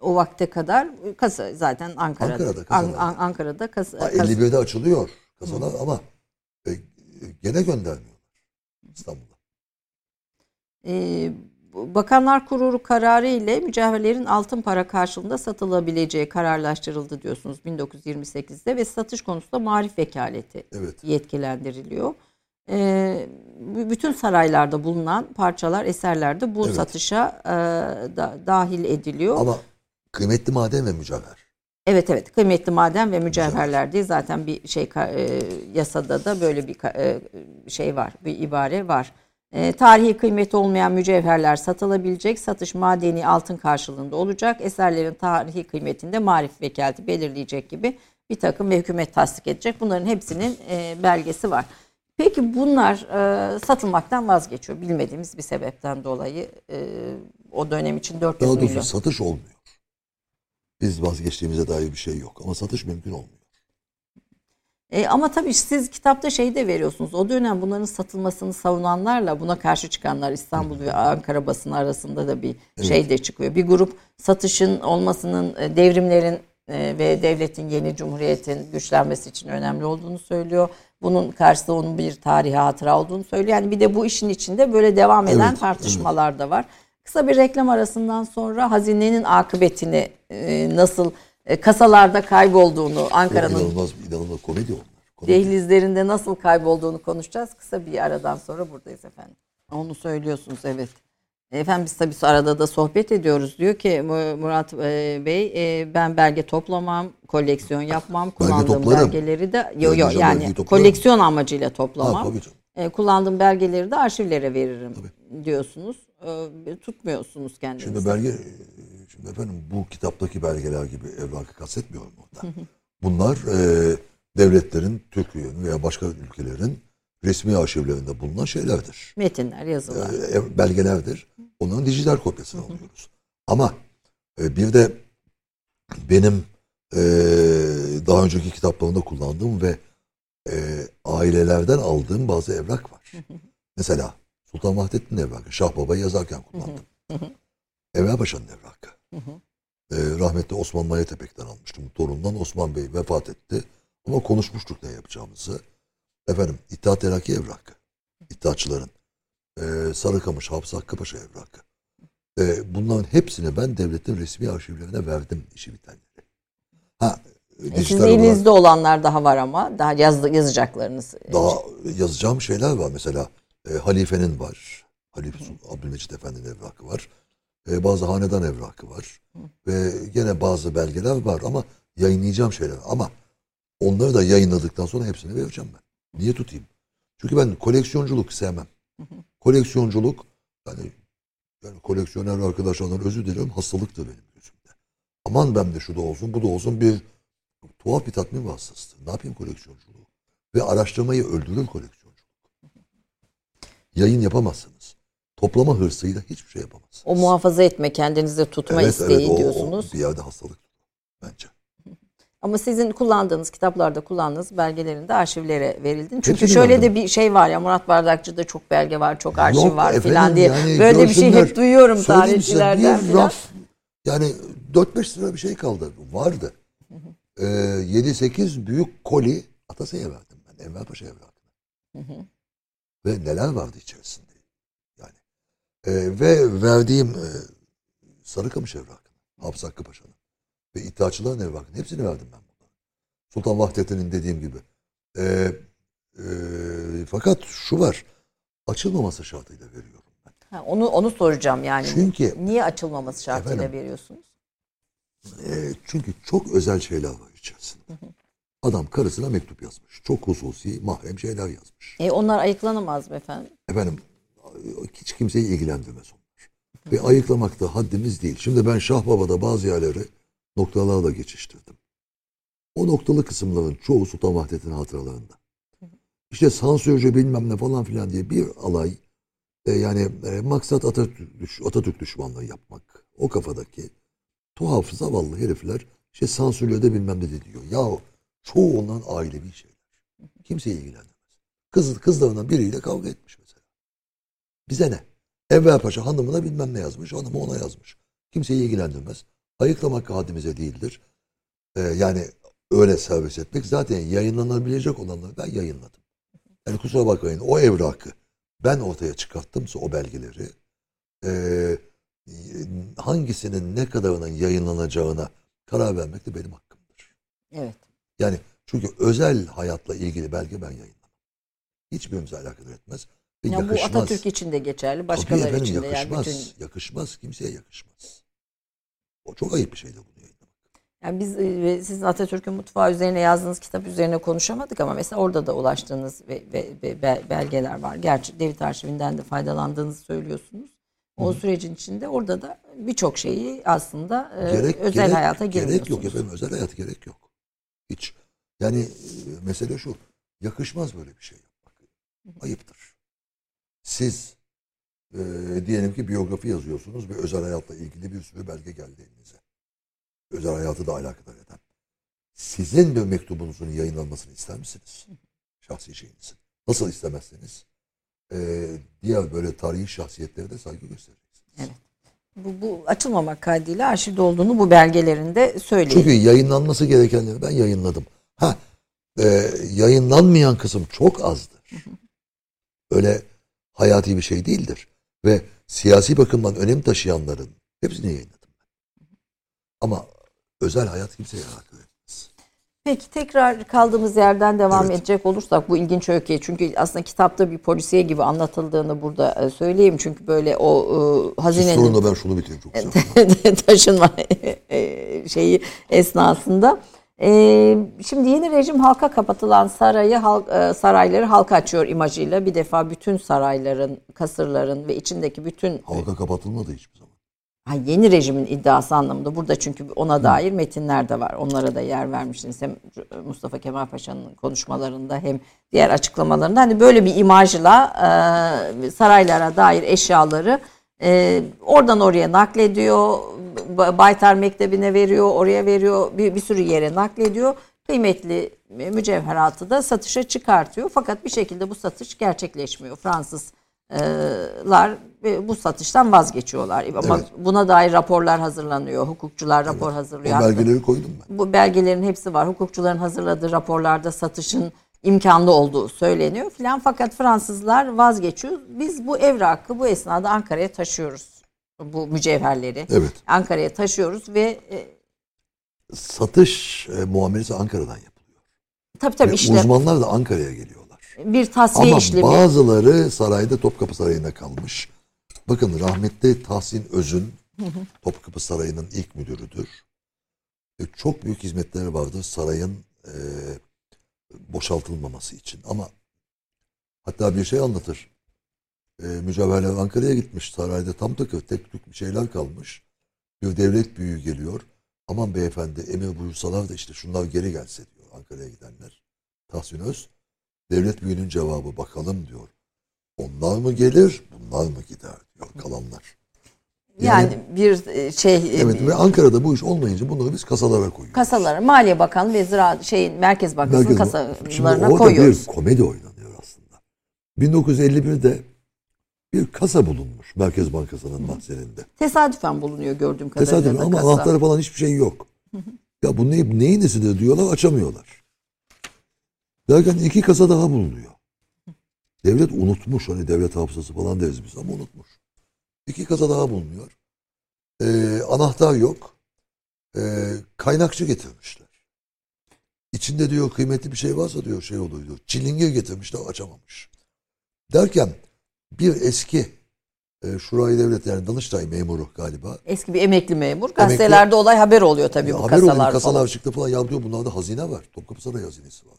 O vakte kadar kasa zaten Ankara'da. Ankara'da, An- kasalarda. An- Ankara'da kasa, Ha, kasa- 51'de açılıyor kasalar ama e, gene göndermiyorlar İstanbul'a. Ee, Bakanlar Kurulu kararı ile mücevherlerin altın para karşılığında satılabileceği kararlaştırıldı diyorsunuz 1928'de ve satış konusunda marif vekaleti Evet. yetkilendiriliyor. Ee, bütün saraylarda bulunan parçalar, eserlerde bu Evet. satışa e, da- dahil ediliyor. Ama kıymetli maden ve mücevher. Evet evet kıymetli maden ve mücevherler diye zaten bir şey e, yasada da böyle bir e, şey var bir ibare var. E, tarihi kıymeti olmayan mücevherler satılabilecek satış madeni altın karşılığında olacak eserlerin tarihi kıymetinde marif vekaleti belirleyecek gibi bir takım ve hükümet tasdik edecek bunların hepsinin e, belgesi var. Peki bunlar e, satılmaktan vazgeçiyor bilmediğimiz bir sebepten dolayı e, o dönem için 400 Daha milyon. doğrusu satış olmuyor. Biz vazgeçtiğimize dair bir şey yok ama satış mümkün olmuyor. E, ama tabii siz kitapta şeyi de veriyorsunuz. O dönem bunların satılmasını savunanlarla buna karşı çıkanlar İstanbul ve Ankara basını arasında da bir şey de çıkıyor. Bir grup satışın olmasının e, devrimlerin e, ve devletin yeni cumhuriyetin güçlenmesi için önemli olduğunu söylüyor. Bunun karşısında onun bir tarihi hatıra olduğunu söylüyor. Yani bir de bu işin içinde böyle devam eden Evet, tartışmalar da var. Kısa bir reklam arasından sonra hazinenin akıbetini e, nasıl kasalarda kaybolduğunu, Ankara'nın İnanılmaz, inanılmaz komedi onlar. Komedi. dehlizlerinde nasıl kaybolduğunu konuşacağız. Kısa bir aradan sonra buradayız efendim. Onu söylüyorsunuz evet. Efendim biz tabii arada da sohbet ediyoruz. Diyor ki Mu- Murat e, Bey e, ben belge toplamam, koleksiyon yapmam, kullandığım toplarım. belgeleri de yo, yo, Belge yani koleksiyon amacıyla toplamam. Ha, tabii. E, kullandığım belgeleri de arşivlere veririm diyorsunuz. E, tutmuyorsunuz kendinizi. Şimdi belge, şimdi efendim bu kitaptaki belgeler gibi evrakı kastetmiyorum orada. [LAUGHS] Bunlar e, devletlerin, Türkiye'nin veya başka ülkelerin resmi arşivlerinde bulunan şeylerdir. Metinler, yazılar. e, belgelerdir. Onların dijital kopyasını alıyoruz. Ama e, bir de benim e, daha önceki kitaplarımda kullandığım ve e, ailelerden aldığım bazı evrak var. Mesela Sultan Vahdettin evrakı. Şah Baba'yı yazarken kullandım. Enver Paşa'nın evrakı. E, rahmetli Osman Mayatepek'ten almıştım. Torundan Osman Bey vefat etti. Ama konuşmuştuk ne yapacağımızı. Efendim İttihat Terakki evrakı. İttihatçıların e, Sarıkamış, Hafız Hakkı Paşa evrakı. E, bunların hepsini ben devletin resmi arşivlerine verdim işi bitenleri. Ha, E, Sizin elinizde olanlar daha var ama daha yaz, yazacaklarınız. e, daha yazacağım şeyler var. Mesela e, halifenin var. Halife Abdülmecit Efendi'nin evrakı var. E, bazı hanedan evrakı var. Ve gene bazı belgeler var ama yayınlayacağım şeyler. Ama onları da yayınladıktan sonra hepsini vereceğim ben. Niye tutayım? Çünkü ben koleksiyonculuk sevmem. Koleksiyonculuk yani, yani koleksiyoner arkadaşlardan özür dilerim hastalıktır benim gözümde. Aman ben de şu da olsun bu da olsun bir tuhaf bir tatmin vasıtasıdır. Ne yapayım koleksiyonculuğu? Ve araştırmayı öldürür koleksiyonculuk. Yayın yapamazsınız. Toplama hırsıyla hiçbir şey yapamazsınız. O muhafaza etme, kendinizde tutma isteği o- o diyorsunuz. bir yerde hastalık bence. Ama sizin kullandığınız kitaplarda kullandığınız belgelerin de arşivlere verildi. Çünkü Hepsini şöyle verdim. de bir şey var ya Murat Bardakçı'da çok belge var, çok arşiv Yok var filan diye. yani Böyle bir şey hep duyuyorum Söyleyeyim size, tarihçilerden bir raf yani 4-5 sıra bir şey kaldı. Vardı. Ee, 7-8 büyük koli Atasay'a verdim ben. Enver Paşa evrakına. Ve neler vardı içerisinde. Ee, ve verdiğim e, Sarıkamış evrakını. Hafız Hakkı Paşa'nın. Ve İttihatçıların evrakını. Hepsini verdim ben bunlara. Sultan Vahdettin'in dediğim gibi. e, e, fakat şu var. Açılmaması şartıyla veriyorum ben. Ha, onu onu soracağım yani. Çünkü- niye açılmaması şartıyla Efendim? veriyorsunuz? Ee, çünkü çok özel şeyler var içerisinde. Adam karısına mektup yazmış. Çok hususi, mahrem şeyler yazmış. E onlar ayıklanamaz mı efendim? Efendim hiç kimseyi ilgilendirmez onlar. Ve ayıklamakta haddimiz değil. Şimdi ben Şahbaba'da bazı yerleri noktalarla geçiştirdim. O noktalı kısımların çoğu Sultan Vahdettin hatıralarında. İşte sansürcü bilmem ne falan filan diye bir alay e, yani e, maksat Atatürk, düş- Atatürk düşmanlığı yapmak. O kafadaki tuhaf zavallı herifler işte sansürlüyor da bilmem ne de diyor. Ya çoğu onların ailevi şeyler. Kimseyi ilgilendirmez. Kız, kızlarından biriyle kavga etmiş. Bize ne? Enver Paşa hanımına bilmem ne yazmış. Hanımı ona yazmış. Kimseyi ilgilendirmez. Ayıklamak haddimize değildir. Ee, yani öyle servis etmek zaten yayınlanabilecek olanları ben yayınladım. Yani kusura bakmayın o evrakı ben ortaya çıkarttımsa o belgeleri ee, hangisinin ne kadarının yayınlanacağına karar vermek de benim hakkımdır. Evet. Yani çünkü özel hayatla ilgili belge ben yayınlamam. Hiçbirimize alakadar etmez. Ve Ya bu yakışmaz. Atatürk için de geçerli, başkaları efendim, için de yani yakışmaz. bütün Yakışmaz. Kimseye yakışmaz. O çok ayıp bir şeydir bunu yayınlamak. Yani biz e, ve sizin Atatürk'ün mutfağı üzerine yazdığınız kitap üzerine konuşamadık ama mesela orada da ulaştığınız ve, ve- ve bel- belgeler var. Gerçi Devlet Arşivinden de faydalandığınızı söylüyorsunuz. O sürecin içinde orada da birçok şeyi aslında e, Gerek, özel gerek, hayata girmiyorsunuz. Gerek yok efendim. Özel hayat gerek yok. Hiç. Yani e, mesele şu. Yakışmaz böyle bir şey yapmak. Ayıptır. Siz e, diyelim ki biyografi yazıyorsunuz ve özel hayatla ilgili bir sürü belge geldi elinize. Özel hayatı da alakadar eden. Sizin bir mektubunuzun yayınlanmasını ister misiniz? Şahsi şeyinizin. Nasıl istemezseniz e, diğer böyle tarihi şahsiyetlere de saygı göstereceksiniz. Evet. Bu, bu açılmamak kaydıyla arşivde olduğunu bu belgelerinde söyleyin. Çünkü yayınlanması gerekenleri ben yayınladım. Ha, e, yayınlanmayan kısım çok azdır. Öyle hayati bir şey değildir. Ve siyasi bakımdan önem taşıyanların hepsini yayınladım ben. Ama özel hayat kimseye alakalı etmez. Peki tekrar kaldığımız yerden devam Evet. edecek olursak bu ilginç öykü çünkü aslında kitapta bir polisiye gibi anlatıldığını burada e, söyleyeyim çünkü böyle o e, hazinenin sorun da ben şunu bitireyim çok [LAUGHS] taşınma e, şeyi esnasında. E, şimdi yeni rejim halka kapatılan sarayı halk, e, sarayları halka açıyor imajıyla bir defa bütün sarayların, kasırların ve içindeki bütün Halka kapatılmadı hiçbir zaman. Ha, yeni rejimin iddiası anlamında burada çünkü ona dair metinler de var. Onlara da yer vermiştiniz hem Mustafa Kemal Paşa'nın konuşmalarında hem diğer açıklamalarında. Hani böyle bir imajla e, saraylara dair eşyaları e, oradan oraya naklediyor. Ba- Baytar Mektebi'ne veriyor, oraya veriyor, bir, bir sürü yere naklediyor. Kıymetli mücevheratı da satışa çıkartıyor. Fakat bir şekilde bu satış gerçekleşmiyor. Fransız lar e, bu satıştan vazgeçiyorlar. Ama Evet. buna dair raporlar hazırlanıyor. Hukukçular rapor O hazırlıyor. belgeleri koydum ben. Bu belgelerin hepsi var. Hukukçuların hazırladığı raporlarda satışın imkanlı olduğu söyleniyor filan. Fakat Fransızlar vazgeçiyor. Biz bu evrakı bu esnada Ankara'ya taşıyoruz. Bu mücevherleri. Evet. Ankara'ya taşıyoruz ve e, Satış e, muamelesi Ankara'dan yapılıyor. tabii tabii Ve işlem uzmanlar da Ankara'ya geliyorlar. bir tasfiye Ama işlemi. bazıları sarayda Topkapı Sarayı'nda kalmış. Bakın rahmetli Tahsin Özün Topkapı Sarayı'nın ilk müdürüdür. E, çok büyük hizmetleri vardır sarayın e, boşaltılmaması için. Ama hatta bir şey anlatır. E, mücevherler Ankara'ya gitmiş. Sarayda tam takır tek tük bir şeyler kalmış. Bir devlet büyüğü geliyor. Aman beyefendi emir buyursalar da işte şunlar geri gelse diyor Ankara'ya gidenler. Tahsin Öz. Devlet büyüğünün cevabı bakalım diyor. Onlar mı gelir, bunlar mı gider diyor kalanlar. Yani bir e, şey Evet ve Ankara'da bu iş olmayınca bunları biz kasalara koyuyoruz. kasalara Maliye Bakanı ve Ziraat şeyin Merkez Bankası'nın Şimdi kasalarına orada koyuyoruz. bir komedi oynanıyor aslında. 1951'de bir kasa bulunmuş Merkez Bankası'nın mahzeninde. Tesadüfen bulunuyor gördüğüm kadarıyla. Tesadüfen ama kasa. anahtarı falan hiçbir şey yok. ya bu ne, neyin nesidir diyorlar açamıyorlar. Derken iki kasa daha bulunuyor. Devlet unutmuş hani devlet hafızası falan deriz biz ama unutmuş. İki kasa daha bulunuyor. Ee, anahtar yok. Ee, kaynakçı getirmişler. içinde diyor kıymetli bir şey varsa diyor şey oluyor diyor. Çilingir getirmişler açamamış. Derken bir eski e, Şurayı Devlet yani Danıştay memuru galiba. Eski bir emekli memur. Gazetelerde olay haber oluyor tabii Ya bu haber oluyor, kasalar kasalar falan. çıktı falan. Ya diyor bunlarda hazine var. Topkapı Sarayı hazinesi var.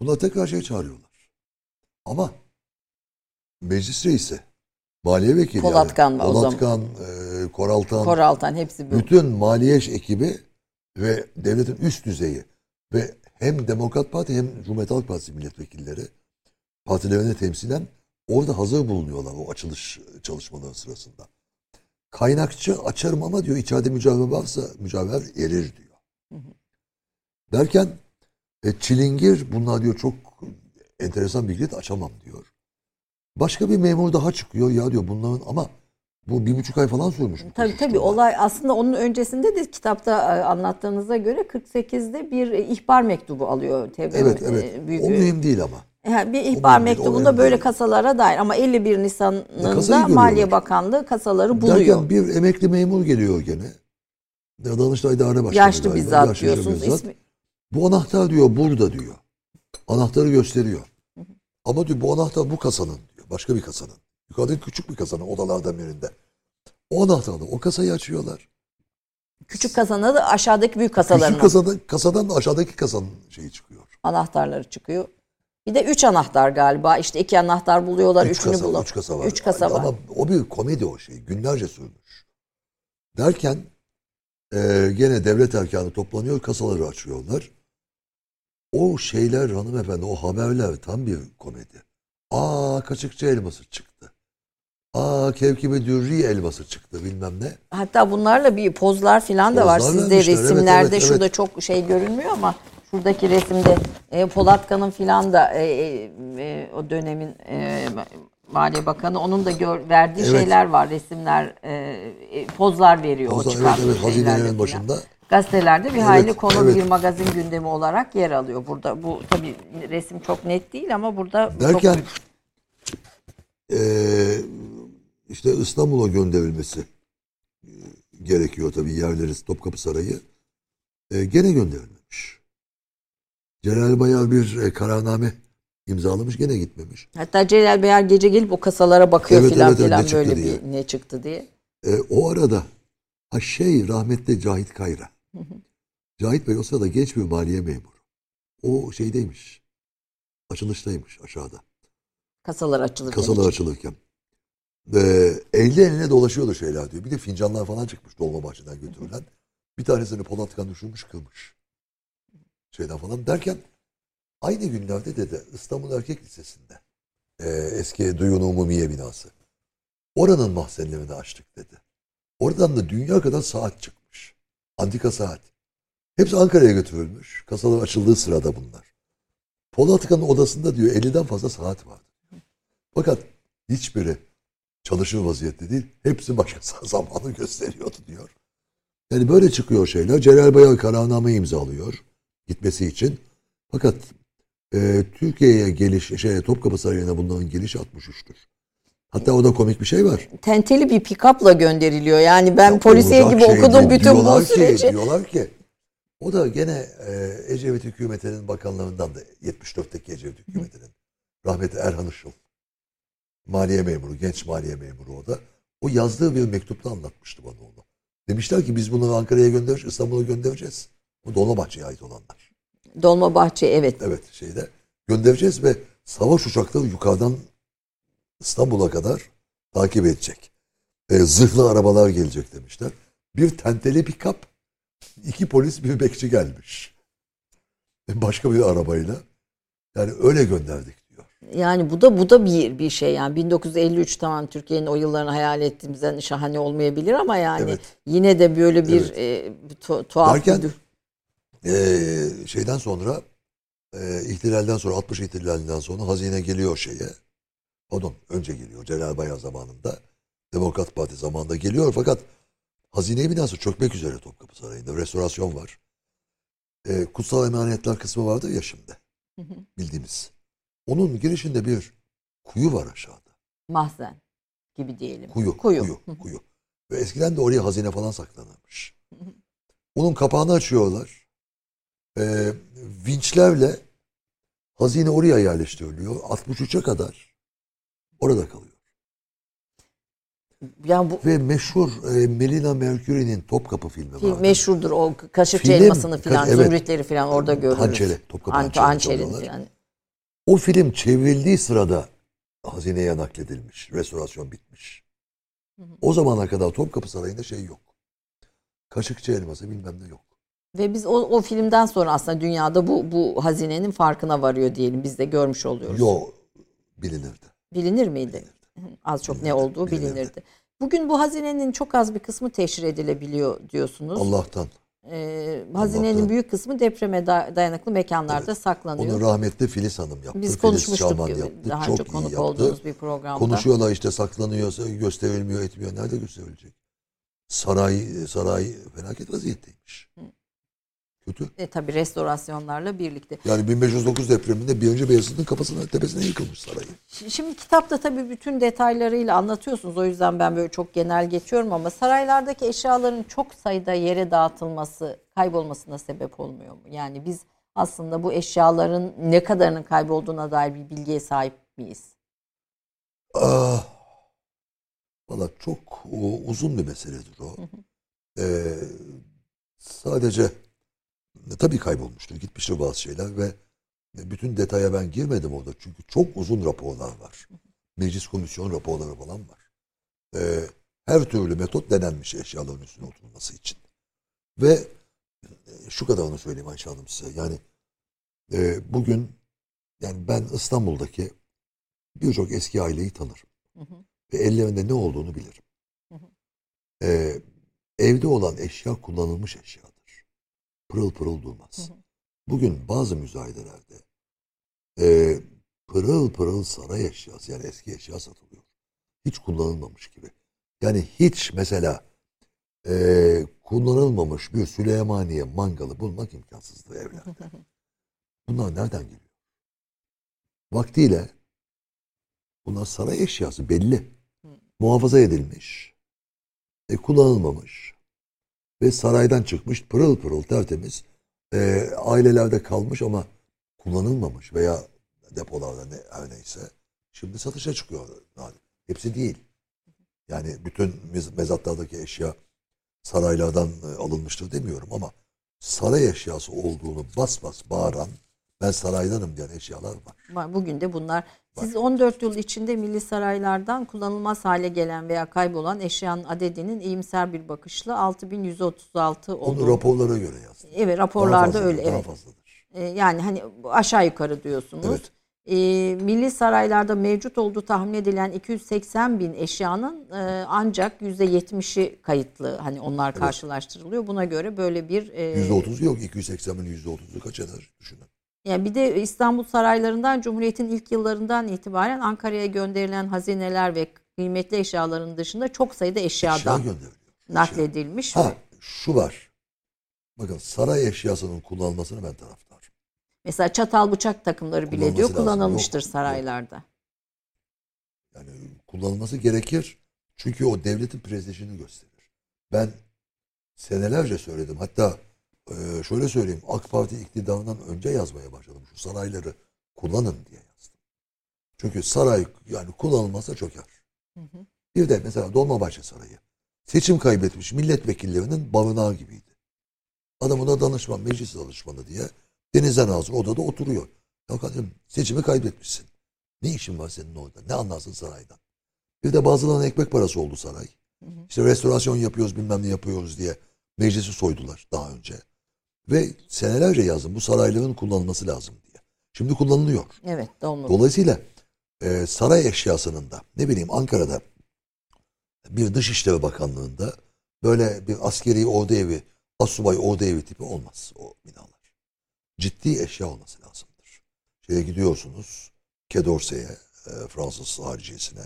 Bunlar tekrar şey çağırıyorlar. Ama meclis reisi, maliye vekili, Polatkan zaman. Polatkan, e, Koraltan, Koraltan hepsi bu. bütün maliye ekibi ve devletin üst düzeyi ve hem Demokrat Parti hem Cumhuriyet Halk Partisi milletvekilleri partilerine temsilen orada hazır bulunuyorlar o açılış çalışmaları sırasında. Kaynakçı açarım ama diyor içeride mücevher varsa mücevher erir diyor. Derken e, çilingir bunlar diyor çok enteresan bilgi de açamam diyor. Başka bir memur daha çıkıyor ya diyor bunların ama bu bir buçuk ay falan sürmüş. Tabii tabii olay aslında onun öncesinde de kitapta e, anlattığınıza göre 48'de bir e, ihbar mektubu alıyor. TBMM, Evet e, evet. Büyük, o mühim değil ama. Yani bir ihbar o mektubunda böyle değil. kasalara dair ama 51 Ya kasayı Nisan'ında Maliye. Bakanlığı kasaları buluyor. Derken bir emekli memur geliyor gene. Danıştay İdare Başkanı Yaşlı galiba, bizzat yaşlıca diyorsunuz. bizzat. ismi. Bu anahtar diyor burada diyor. Anahtarı gösteriyor. Ama diyor bu anahtar bu kasanın. Başka bir kasanın. Yukarıdaki küçük bir kasanın odalardan birinde. O anahtarla o kasayı açıyorlar. Küçük kasana da aşağıdaki büyük kasaların Küçük kasadan, kasadan da aşağıdaki kasanın şeyi çıkıyor. anahtarları çıkıyor. Bir de 3 anahtar galiba. İşte iki anahtar buluyorlar, Üç üçünü kasa, bulamıyor. üç kasa var. Üç kasa var. Ama o bir komedi o şey. Günlerce sürmüş. Derken e, gene devlet erkanı toplanıyor, kasaları açıyorlar. O şeyler hanımefendi, o haberler tam bir komedi. Aa kaçıkçı elması çıktı. Aa kevkibe dürri elması çıktı bilmem ne. Hatta bunlarla bir pozlar falan da var. Pozlar Sizde vermişler, evet, resimlerde evet, şurada evet. çok şey görünmüyor ama şuradaki resimde e, Polatkan'ın falan da e, e, e, o dönemin e, Maliye Bakanı onun da gör, verdiği Evet. şeyler var. Resimler, e, e, pozlar veriyor. Pozlar, o çıkan evet, evet, hazinelerin başında. Gazetelerde bir hayli konu evet. bir magazin gündemi olarak yer alıyor burada. Bu tabii resim çok net değil ama burada Derken çok eee, işte İstanbul'a gönderilmesi eee, gerekiyor tabii yerleri Topkapı Sarayı. Eee, gene gönderilmemiş. Celal Bayar bir e, kararname imzalamış gene gitmemiş. Hatta Celal Beyar gece gelip o kasalara bakıyor Evet, filan evet, evet, filan çıktı böyle diye. bir ne çıktı diye. E, o arada ha şey rahmetli Cahit Kayra. Cahit Bey o sırada genç bir maliye memuru. O şeydeymiş. Açılıştaymış aşağıda. Kasalar açılırken. Kasalar açılırken. Ve eline eline dolaşıyordu şeyler diyor. Bir de fincanlar falan çıkmış Dolmabahçe'den götürülen. Bir tanesini Polatkan düşürmüş kırmış. Şeyden falan derken aynı günlerde dedi İstanbul Erkek Lisesi'nde e, eski Duyun Umumiye binası. Oranın mahzenlerini açtık dedi. Oradan da dünya kadar saat çıkmış. Antika saat. Hepsi Ankara'ya götürülmüş. Kasalar açıldığı sırada bunlar. Polatkan'ın odasında diyor 50'den fazla saat vardı. Fakat hiçbiri çalışır vaziyette değil. Hepsi başka [LAUGHS] zamanı gösteriyordu diyor. Yani böyle çıkıyor şeyler. Celal Bayar kararname imzalıyor gitmesi için. Fakat e, Türkiye'ye geliş, şey, Topkapı Sarayı'na bunların gelişi 63'tür. Hatta o da komik bir şey var. Tenteli bir pick-up'la gönderiliyor. Yani ben Ya polisiye gibi şey okudum bütün bu Diyorlar ki- süreci. Diyorlar ki o da gene e, Ecevit hükümetinin bakanlarından da 74'teki Ecevit hükümetinin rahmetli Erhan Işıl. Maliye memuru, genç maliye memuru o da. O yazdığı bir mektupta anlatmıştı bana onu. Demişler ki biz bunu Ankara'ya göndereceğiz, İstanbul'a göndereceğiz. Bu Dolmabahçe'ye ait olanlar. Dolmabahçe evet. Evet şeyde göndereceğiz ve savaş uçakları yukarıdan İstanbul'a kadar takip edecek. E, zırhlı arabalar gelecek demişler. Bir tenteli pikap, iki polis bir bekçi gelmiş. E, başka bir arabayla. Yani öyle gönderdik diyor. Yani bu da bu da bir bir şey yani 1953 tamam Türkiye'nin o yıllarını hayal ettiğimizden şahane olmayabilir ama yani Evet. yine de böyle bir Evet. e, tu- tuhaf Derken- bir E, şeyden sonra e, ihtilalden sonra 60 ihtilalinden sonra hazine geliyor şeye. Pardon önce geliyor Celal Bayar zamanında. Demokrat Parti zamanında geliyor fakat hazine binası çökmek üzere Topkapı Sarayı'nda. Restorasyon var. E, kutsal emanetler kısmı vardır ya şimdi. Bildiğimiz. Onun girişinde bir kuyu var aşağıda. mahzen gibi diyelim. Kuyu, Kuyu. kuyu, kuyu. Ve eskiden de oraya hazine falan saklanırmış. Onun kapağını açıyorlar. e, vinçlerle hazine oraya yerleştiriliyor. 63'e kadar orada kalıyor. Yani bu Ve meşhur e, Melina Mercury'nin Topkapı filmi film vardı. meşhurdur o kaşıkçı Film, elmasını filan evet. zümrütleri filan orada görürüz. Hançeri, Topkapı Hançer'in çalıyorlar. filan. O film çevrildiği sırada hazineye nakledilmiş. Restorasyon bitmiş. O zamana kadar Topkapı Sarayı'nda şey yok. Kaşıkçı elması bilmem ne yok. Ve biz o, o filmden sonra aslında dünyada bu bu hazinenin farkına varıyor diyelim. Biz de görmüş oluyoruz. Yok bilinirdi. Bilinir miydi? Az çok ne Bilinirdi, olduğu bilinirdi. bilinirdi. Bugün bu hazinenin çok az bir kısmı teşhir edilebiliyor diyorsunuz. Allah'tan. Ee, hazinenin Allah'tan. büyük kısmı depreme da- dayanıklı mekanlarda saklanıyor. Onu rahmetli Filiz Hanım yaptı. Biz Filiz konuşmuştuk Şaman gibi, yaptı. daha Çok önce iyi konuk yaptı. olduğunuz bir programda. Konuşuyorlar işte saklanıyorsa gösterilmiyor etmiyor. Nerede gösterilecek? Saray saray felaket vaziyetteymiş. Kötü. E, tabii restorasyonlarla birlikte. Yani 1509 depreminde birinci Beyazıt'ın kafasına tepesine yıkılmış sarayı. Şimdi kitapta tabii bütün detaylarıyla anlatıyorsunuz. O yüzden ben böyle çok genel geçiyorum ama saraylardaki eşyaların çok sayıda yere dağıtılması, kaybolmasına sebep olmuyor mu? Yani biz aslında bu eşyaların ne kadarının kaybolduğuna dair bir bilgiye sahip miyiz? Ah, valla çok o, uzun bir meseledir o. Ee, sadece tabii kaybolmuştur. Gitmiştir bazı şeyler ve bütün detaya ben girmedim orada. Çünkü çok uzun raporlar var. Meclis komisyon raporları falan var. Ee, her türlü metot denenmiş eşyaların üstüne oturulması için. Ve e, şu kadarını söyleyeyim Ayşe Hanım size. Yani e, bugün yani ben İstanbul'daki birçok eski aileyi tanırım. Hı hı. Ve ellerinde ne olduğunu bilirim. Hı hı. Ee, evde olan eşya kullanılmış eşyadır. Pırıl pırıl durmaz. Bugün bazı müzayedelerde e, pırıl pırıl saray eşyası yani eski eşya satılıyor. Hiç kullanılmamış gibi. Yani hiç mesela e, kullanılmamış bir Süleymaniye mangalı bulmak imkansızdır evlerde. [LAUGHS] Bunlar nereden geliyor? Vaktiyle bunlar saray eşyası belli. Muhafaza edilmiş. E, kullanılmamış. Ve saraydan çıkmış pırıl pırıl tertemiz. E, ailelerde kalmış ama kullanılmamış veya depolarda ne her neyse. Şimdi satışa çıkıyor. Hepsi değil. Yani bütün mez- mezatlardaki eşya saraylardan e, alınmıştır demiyorum ama saray eşyası olduğunu bas bas bağıran ben saraydanım diyen eşyalar. Var. Bugün de bunlar. Siz 14 yıl içinde milli saraylardan kullanılmaz hale gelen veya kaybolan eşyanın adedinin iyimser bir bakışla 6136 Onu olduğunu. raporlara göre yazdım. Evet Daha raporlarda fazladır, öyle Daha evet. fazladır. E, yani hani aşağı yukarı diyorsunuz. Evet. E, milli saraylarda mevcut olduğu tahmin edilen 280 bin eşyanın e, ancak %70'i kayıtlı. Hani onlar karşılaştırılıyor. Buna göre böyle bir e, %30 yok. 280'in %30'u kaç eder? Düşünün. Yani bir de İstanbul saraylarından Cumhuriyet'in ilk yıllarından itibaren Ankara'ya gönderilen hazineler ve kıymetli eşyaların dışında çok sayıda Eşya eşyadan gönderiliyor. nakledilmiş. Ha şu var. Bakın saray eşyasının kullanılmasını ben taraftarım. Mesela çatal bıçak takımları bile diyor lazım. kullanılmıştır Yok, saraylarda. Yani kullanılması gerekir. Çünkü o devletin prestijini gösterir. Ben senelerce söyledim. Hatta e, şöyle söyleyeyim. AK Parti iktidarından önce yazmaya başladım. Şu sarayları kullanın diye yazdım. Çünkü saray yani kullanılmazsa çöker. Bir de mesela Dolmabahçe Sarayı. Seçim kaybetmiş milletvekillerinin barınağı gibiydi. Adam ona danışman, meclis danışmanı diye denizden hazır odada oturuyor. Ya kardeşim seçimi kaybetmişsin. Ne işin var senin orada? Ne anlarsın saraydan? Bir de bazılarının ekmek parası oldu saray. İşte restorasyon yapıyoruz bilmem ne yapıyoruz diye meclisi soydular daha önce. Ve senelerce yazdım bu sarayların kullanılması lazım diye. Şimdi kullanılıyor. Evet dolma. Dolayısıyla e, saray eşyasının da ne bileyim Ankara'da bir Dışişleri Bakanlığı'nda böyle bir askeri ordu evi, asubay ordu evi tipi olmaz o binalar. Ciddi eşya olması lazımdır. Şeye gidiyorsunuz Kedorse'ye, e, Fransız hariciyesine.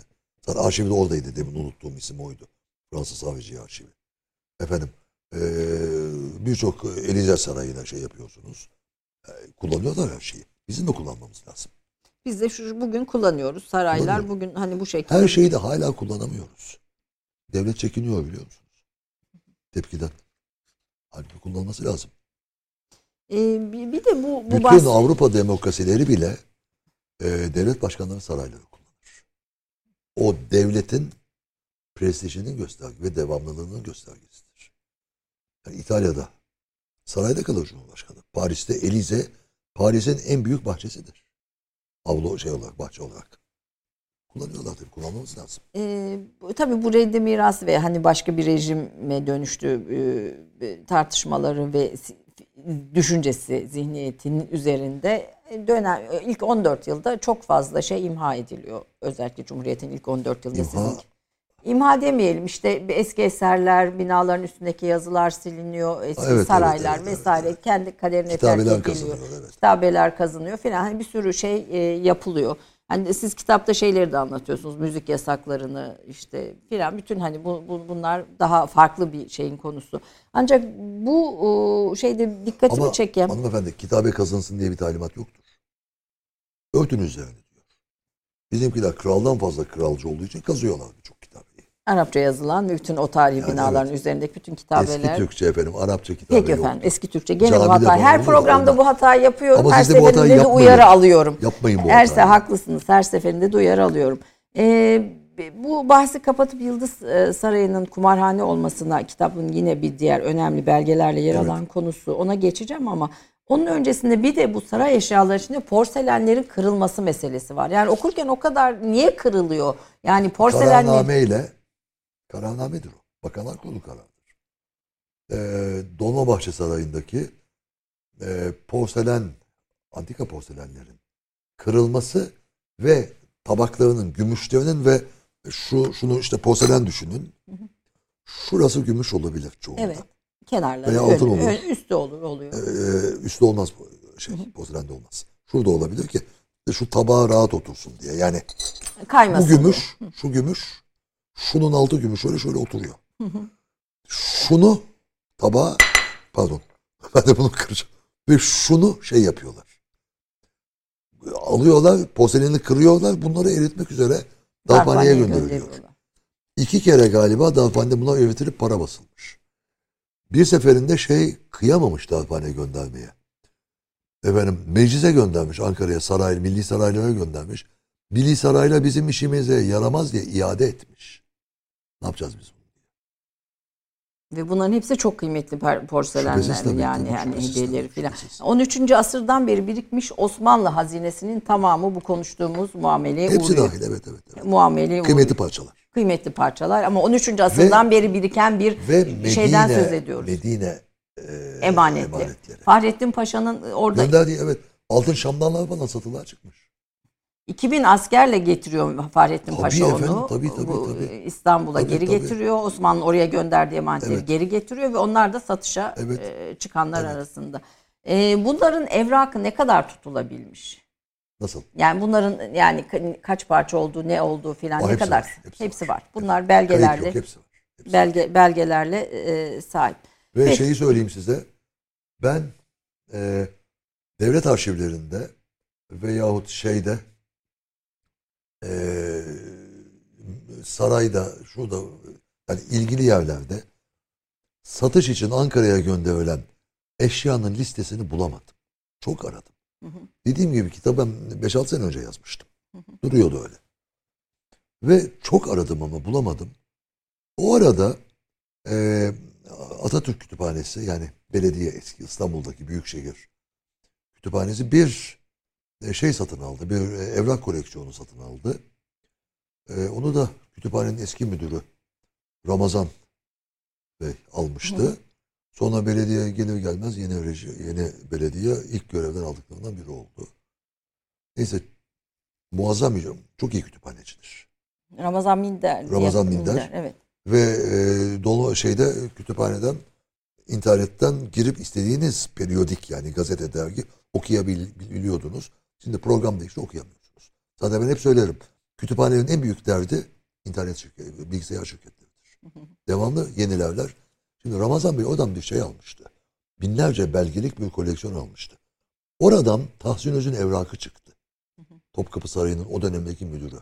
Zaten arşivi de oradaydı demin unuttuğum isim oydu. Fransız Hariciye Arşivi. Efendim e, birçok Elize Sarayı'na şey yapıyorsunuz. E, kullanıyorlar her şeyi. Bizim de kullanmamız lazım. Biz de şu bugün kullanıyoruz. Saraylar bugün hani bu şekilde. Her şeyi de hala kullanamıyoruz. Devlet çekiniyor biliyor musunuz? Tepkiden. Halbuki kullanılması lazım. Ee, bir, de bu, bu Bütün bahs- Avrupa demokrasileri bile e, devlet başkanları sarayları kullanır. O devletin prestijinin göstergesi ve devamlılığının göstergesidir. Yani İtalya'da sarayda kalır Cumhurbaşkanı. Paris'te Elize Paris'in en büyük bahçesidir. Avlu şey olarak, bahçe olarak. Kullanıyorlar tabii. Kullanmamız lazım. Bu- tabii bu reddi mirası ve hani başka bir rejime dönüştü e, tartışmaları ve si- düşüncesi zihniyetinin üzerinde dönem ilk 14 yılda çok fazla şey imha ediliyor. Özellikle Cumhuriyet'in ilk 14 yılında İmha- sizin İmha demeyelim işte eski eserler, binaların üstündeki yazılar siliniyor, eski Evet, evet, saraylar evet, evet, vesaire kendi kaderine terk ediliyor. kazanıyor. Evet. kitabeler kazanıyor filan. Hani bir sürü şey e, yapılıyor. Hani siz kitapta şeyleri de anlatıyorsunuz. Müzik yasaklarını işte filan bütün hani bu, bu- bunlar daha farklı bir şeyin konusu. Ancak bu e, şeyde dikkatimi Ama çeken hanımefendi kitabe kazınsın diye bir talimat yoktur. Örtün üzerine diyor. Bizimkiler kraldan fazla kralcı olduğu için kazıyorlar. Arapça yazılan ve bütün o tarihi Yani binaların evet. üzerindeki bütün Eski kitabeler. Türkçe efendim, Arapça kitabe Peki yoktur. efendim eski Türkçe gene Camide bu hata. Her programda bu hatayı yapıyorum. Ama her seferinde de uyarı alıyorum. Yapmayın bu Erse hatayı. haklısınız. Her seferinde de uyarı alıyorum. Ee, bu bahsi kapatıp Yıldız e, Sarayı'nın kumarhane olmasına kitabın yine bir diğer önemli belgelerle yer Evet. alan konusu ona geçeceğim ama onun öncesinde bir de bu saray eşyaları içinde porselenlerin kırılması meselesi var. Yani okurken o kadar niye kırılıyor? Yani porselenler Kararname ile kararnamedir o. Bakanlar Kurulu kararıdır. Ee, Dolmabahçe Sarayı'ndaki e, porselen, antika porselenlerin kırılması ve tabaklarının, gümüşlerinin ve şu şunu işte porselen düşünün. Şurası gümüş olabilir çoğunda. evet kenarları Veya altın olur. üstü olur oluyor. Ee, üstte olmaz bu şey, porselende olmaz. Şurada olabilir ki şu tabağa rahat otursun diye. Yani bu Kaymasın. gümüş, şu gümüş, şunun altı gümüş şöyle şöyle oturuyor. Şunu tabağa, pardon, [LAUGHS] ben de bunu kıracağım. Ve şunu şey yapıyorlar. Alıyorlar, porseleni kırıyorlar, bunları eritmek üzere darphaneye gönderiliyor. İki kere galiba darphanede buna öğretilip para basılmış. Bir seferinde şey kıyamamış darphane göndermeye. Efendim meclise göndermiş Ankara'ya saray, milli saraylara göndermiş. Milli sarayla bizim işimize yaramaz diye iade etmiş. Ne yapacağız biz bunu? Ve bunların hepsi çok kıymetli porselenler tabii, yani tabii, yani hediyeleri filan. şüphesiz. 13. asırdan beri birikmiş Osmanlı hazinesinin tamamı bu konuştuğumuz muameleye Hepsi uğruyor. dahil evet evet. evet. Muameleye uğruyor. Kıymetli parçalar. Kıymetli parçalar ama 13. asırdan beri biriken bir Ve Medine, şeyden söz ediyoruz. Medine e, Emanetli. emanetleri. Fahrettin Paşa'nın orada Gönderdiği evet altın şamdanlar falan satılığa çıkmış. 2000 askerle getiriyor Fahrettin Paşa efendim, onu. tabii, tabii, tabii. e, İstanbul'a Tabii, geri tabii. getiriyor. Osmanlı oraya gönderdiği emanetleri Evet. geri getiriyor ve onlar da satışa Evet. e, çıkanlar Evet. arasında. E, bunların evrakı ne kadar tutulabilmiş? Nasıl? Yani bunların yani ka- kaç parça olduğu, ne olduğu filan ne hepsi kadar var, hepsi, hepsi var. var. Bunlar Kayıp belgelerle yok hepsi var. Hepsi. belge belgelerle e, sahip. Ve Peki. şeyi söyleyeyim size. Ben e, devlet arşivlerinde veyahut şeyde e, sarayda şurada yani ilgili yerlerde satış için Ankara'ya gönderilen eşyanın listesini bulamadım. Çok aradım. Hı hı. Dediğim gibi kitabı ben 5-6 sene önce yazmıştım. Duruyordu öyle. Ve çok aradım ama bulamadım. O arada e, Atatürk Kütüphanesi yani belediye eski İstanbul'daki büyükşehir kütüphanesi bir şey satın aldı. Bir e, evrak koleksiyonu satın aldı. E, onu da kütüphanenin eski müdürü Ramazan Bey almıştı. Hı. Sonra belediye gelir gelmez yeni yeni belediye ilk görevden aldıklarından biri oldu. Neyse muazzam bir çok iyi kütüphanecidir. Ramazan Minder. Ramazan Minder. Evet. Ve e, dolu şeyde kütüphaneden internetten girip istediğiniz periyodik yani gazete dergi okuyabiliyordunuz. Şimdi program değişti okuyamıyorsunuz. Zaten ben hep söylerim. Kütüphanenin en büyük derdi internet şirketi, bilgisayar şirketleridir. [LAUGHS] Devamlı yenilerler. Şimdi Ramazan Bey oradan bir şey almıştı. Binlerce belgelik bir koleksiyon almıştı. Oradan Tahsin Öz'ün evrakı çıktı. [LAUGHS] Topkapı Sarayı'nın o dönemdeki müdürü.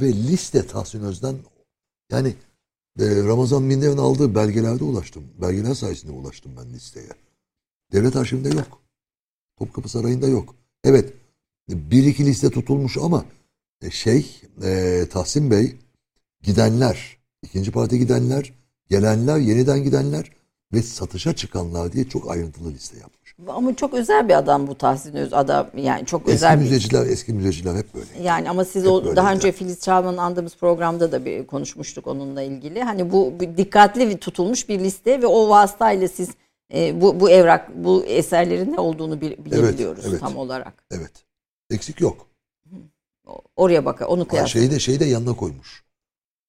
Ve liste Tahsin Öz'den yani e, Ramazan Minder'in aldığı belgelerde ulaştım. Belgeler sayesinde ulaştım ben listeye. Devlet arşivinde yok. Topkapı Sarayı'nda yok. Evet bir iki liste tutulmuş ama e, şey e, Tahsin Bey gidenler, ikinci parti gidenler, gelenler, yeniden gidenler ve satışa çıkanlar diye çok ayrıntılı liste yapmış. Ama çok özel bir adam bu Tahsin Öz adam yani çok Eski özel bir müzeciler, eski müzeciler hep böyle. Yani ama siz Hep o böyleydi. daha önce Filiz Çağman'ın andığımız programda da bir konuşmuştuk onunla ilgili. Hani bu bir dikkatli bir tutulmuş bir liste ve o vasıtayla siz e, bu bu evrak bu eserlerin ne olduğunu bil- bilebiliyoruz evet. tam olarak. Evet. Eksik yok. Oraya bak onu kıyas. şeyi de şeyi de yanına koymuş.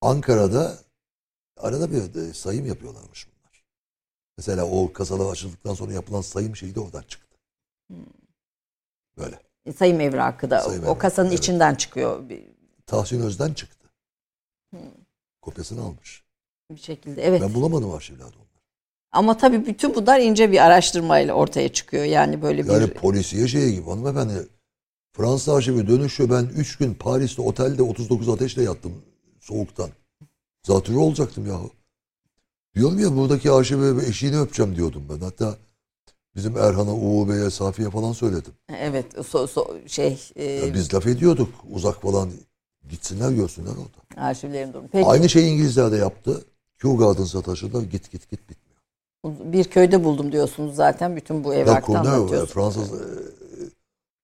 Ankara'da arada bir de sayım yapıyorlarmış bunlar. Mesela o kasalar açıldıktan sonra yapılan sayım şeyi de oradan çıktı. Böyle. Sayım evrakı da Sayım o evrakı, kasanın evet. içinden çıkıyor Tahsin Öz'den çıktı. Kopyasını almış. bir şekilde. Evet. Ben bulamadım arşivlerde onları. Ama tabii bütün bunlar ince bir araştırmayla ortaya çıkıyor. Yani böyle bir Yani polisiye şey gibi hanımefendi. Fransa arşivi dönüşüyor. Ben 3 gün Paris'te otelde 39 ateşle yattım soğuktan. Zatürre olacaktım yahu. Diyorum ya buradaki arşivi eşiğini öpeceğim diyordum ben. Hatta bizim Erhan'a, Uğur Bey'e, Safiye falan söyledim. evet so, so- şey e, Ya biz laf ediyorduk uzak falan. Gitsinler görsünler orada. arşivlerin durumu. Peki Aynı şeyi İngilizler de yaptı. Kew Gardens'a taşıdılar. Git git git bitmiyor. bir köyde buldum diyorsunuz zaten bütün bu Ya evrakta Cornell, anlatıyorsunuz. Fransız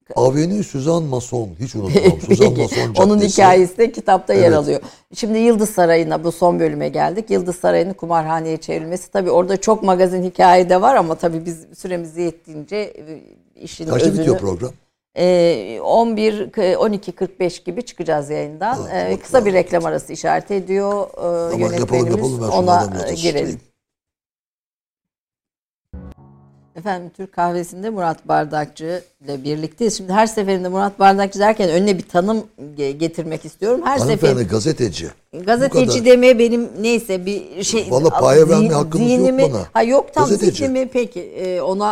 e, Avenue Suzanne Masson. Hiç unutmam. [LAUGHS] Suzanne Peki, Masson Onun hikayesi de kitapta yer Evet. alıyor. Şimdi Yıldız Sarayı'na bu son bölüme geldik. Yıldız Sarayı'nın kumarhaneye çevrilmesi tabii orada çok magazin hikaye de var ama tabii biz süremiz yettiğince e, işin Kaçta özünü bitiyor program? e, 11 12.45 gibi çıkacağız yayından. Ha, E, tamam, kısa bir tamam. reklam arası işaret ediyor e, yapalım, yönetmenimiz. yapalım. Ben Ona e, girelim. Efendim Türk kahvesinde Murat Bardakçı ile birlikteyiz. Şimdi her seferinde Murat Bardakçı derken önüne bir tanım ge- getirmek istiyorum. Her seferinde gazeteci. gazeteci demeye benim neyse bir şey Vallahi paya verme hakkınız yok bana. Ha yok tam Gazeteci. zihnimi peki e, ona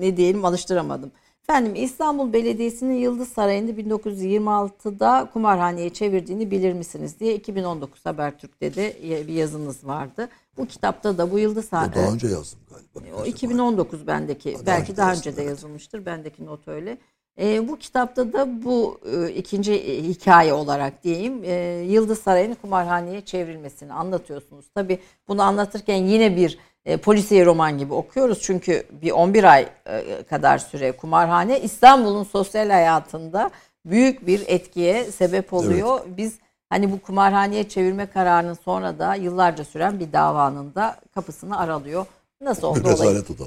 e, ne diyelim alıştıramadım. Efendim İstanbul Belediyesi'nin Yıldız Sarayı'nı 1926'da kumarhaneye çevirdiğini bilir misiniz diye 2019 Habertürk'te de bir yazınız vardı. Bu kitapta da bu Yıldız Sarayı daha önce yazdım galiba. o 2019 bendeki. daha belki önce daha önce de evet. yazılmıştır. Bendeki not öyle. E, bu kitapta da bu e, ikinci e, hikaye olarak diyeyim e, Yıldız Sarayı'nın kumarhaneye çevrilmesini anlatıyorsunuz. Tabi bunu anlatırken yine bir e, polisiye roman gibi okuyoruz. Çünkü bir 11 ay e, kadar süre kumarhane İstanbul'un sosyal hayatında büyük bir etkiye sebep oluyor. Biz hani bu kumarhaneye çevirme kararının sonra da yıllarca süren bir davanın da kapısını aralıyor. Nasıl oldu Bir olayı? o da.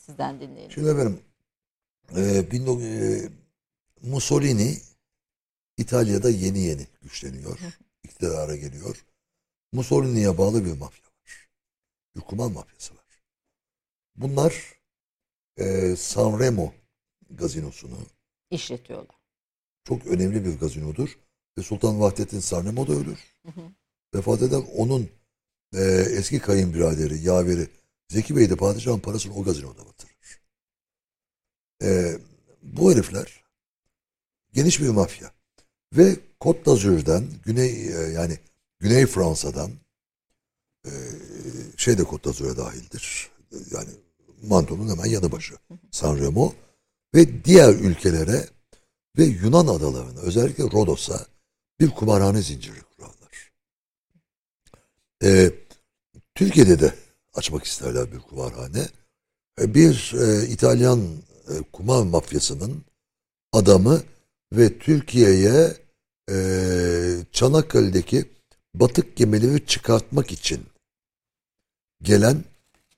Sizden dinleyelim. Şimdi efendim e, 19 e, Mussolini İtalya'da yeni yeni güçleniyor. iktidara geliyor. Mussolini'ye bağlı bir mafya. Bir kumar mafyası var. Bunlar e, Sanremo gazinosunu İşletiyorlar. çok önemli bir gazinodur. Ve Sultan Vahdettin Sanremo da ölür. Vefat eden onun e, eski kayınbiraderi, yaveri Zeki Bey de padişahın parasını o gazinoda batırır. E, bu herifler geniş bir mafya. Ve Côte d'Azur'dan, Güney e, yani Güney Fransa'dan e, şey de Côte dahildir. Yani Manto'nun hemen yanı başı. Sanremo ve diğer ülkelere ve Yunan adalarına özellikle Rodos'a bir kumarhane zinciri kurarlar. Ee, Türkiye'de de açmak isterler bir kumarhane. Ee, Bir e, İtalyan e, kumar mafyasının adamı ve Türkiye'ye e, Çanakkale'deki batık gemileri çıkartmak için gelen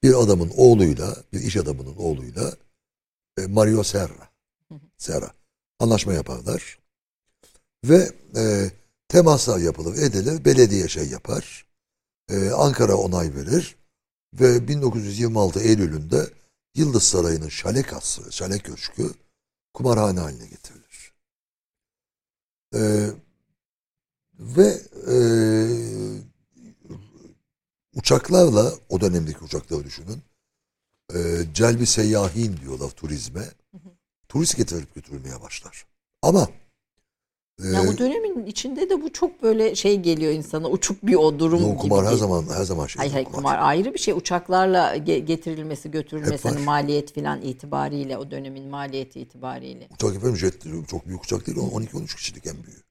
bir adamın oğluyla, bir iş adamının oğluyla e, Mario Serra. Serra. Anlaşma yaparlar. Ve e, temaslar yapılır, edilir. Belediye şey yapar. E, Ankara onay verir. Ve 1926 Eylül'ünde Yıldız Sarayı'nın şale kası, şale köşkü kumarhane haline getirilir. E, ve e, uçaklarla, o dönemdeki uçakları düşünün, e, celbi seyyahin diyorlar turizme. Turist getirilip götürülmeye başlar. Ama Ya o dönemin içinde de bu çok böyle şey geliyor insana uçuk bir o durum gibi. kumar her geliyor. zaman her zaman şey. Hayır hayır kumar ayrı bir şey. Uçaklarla ge- getirilmesi, götürülmesi hani maliyet filan itibariyle o dönemin maliyeti itibariyle. Uçak efendim jet çok büyük uçak değil. 12-13 kişilik en büyüğü.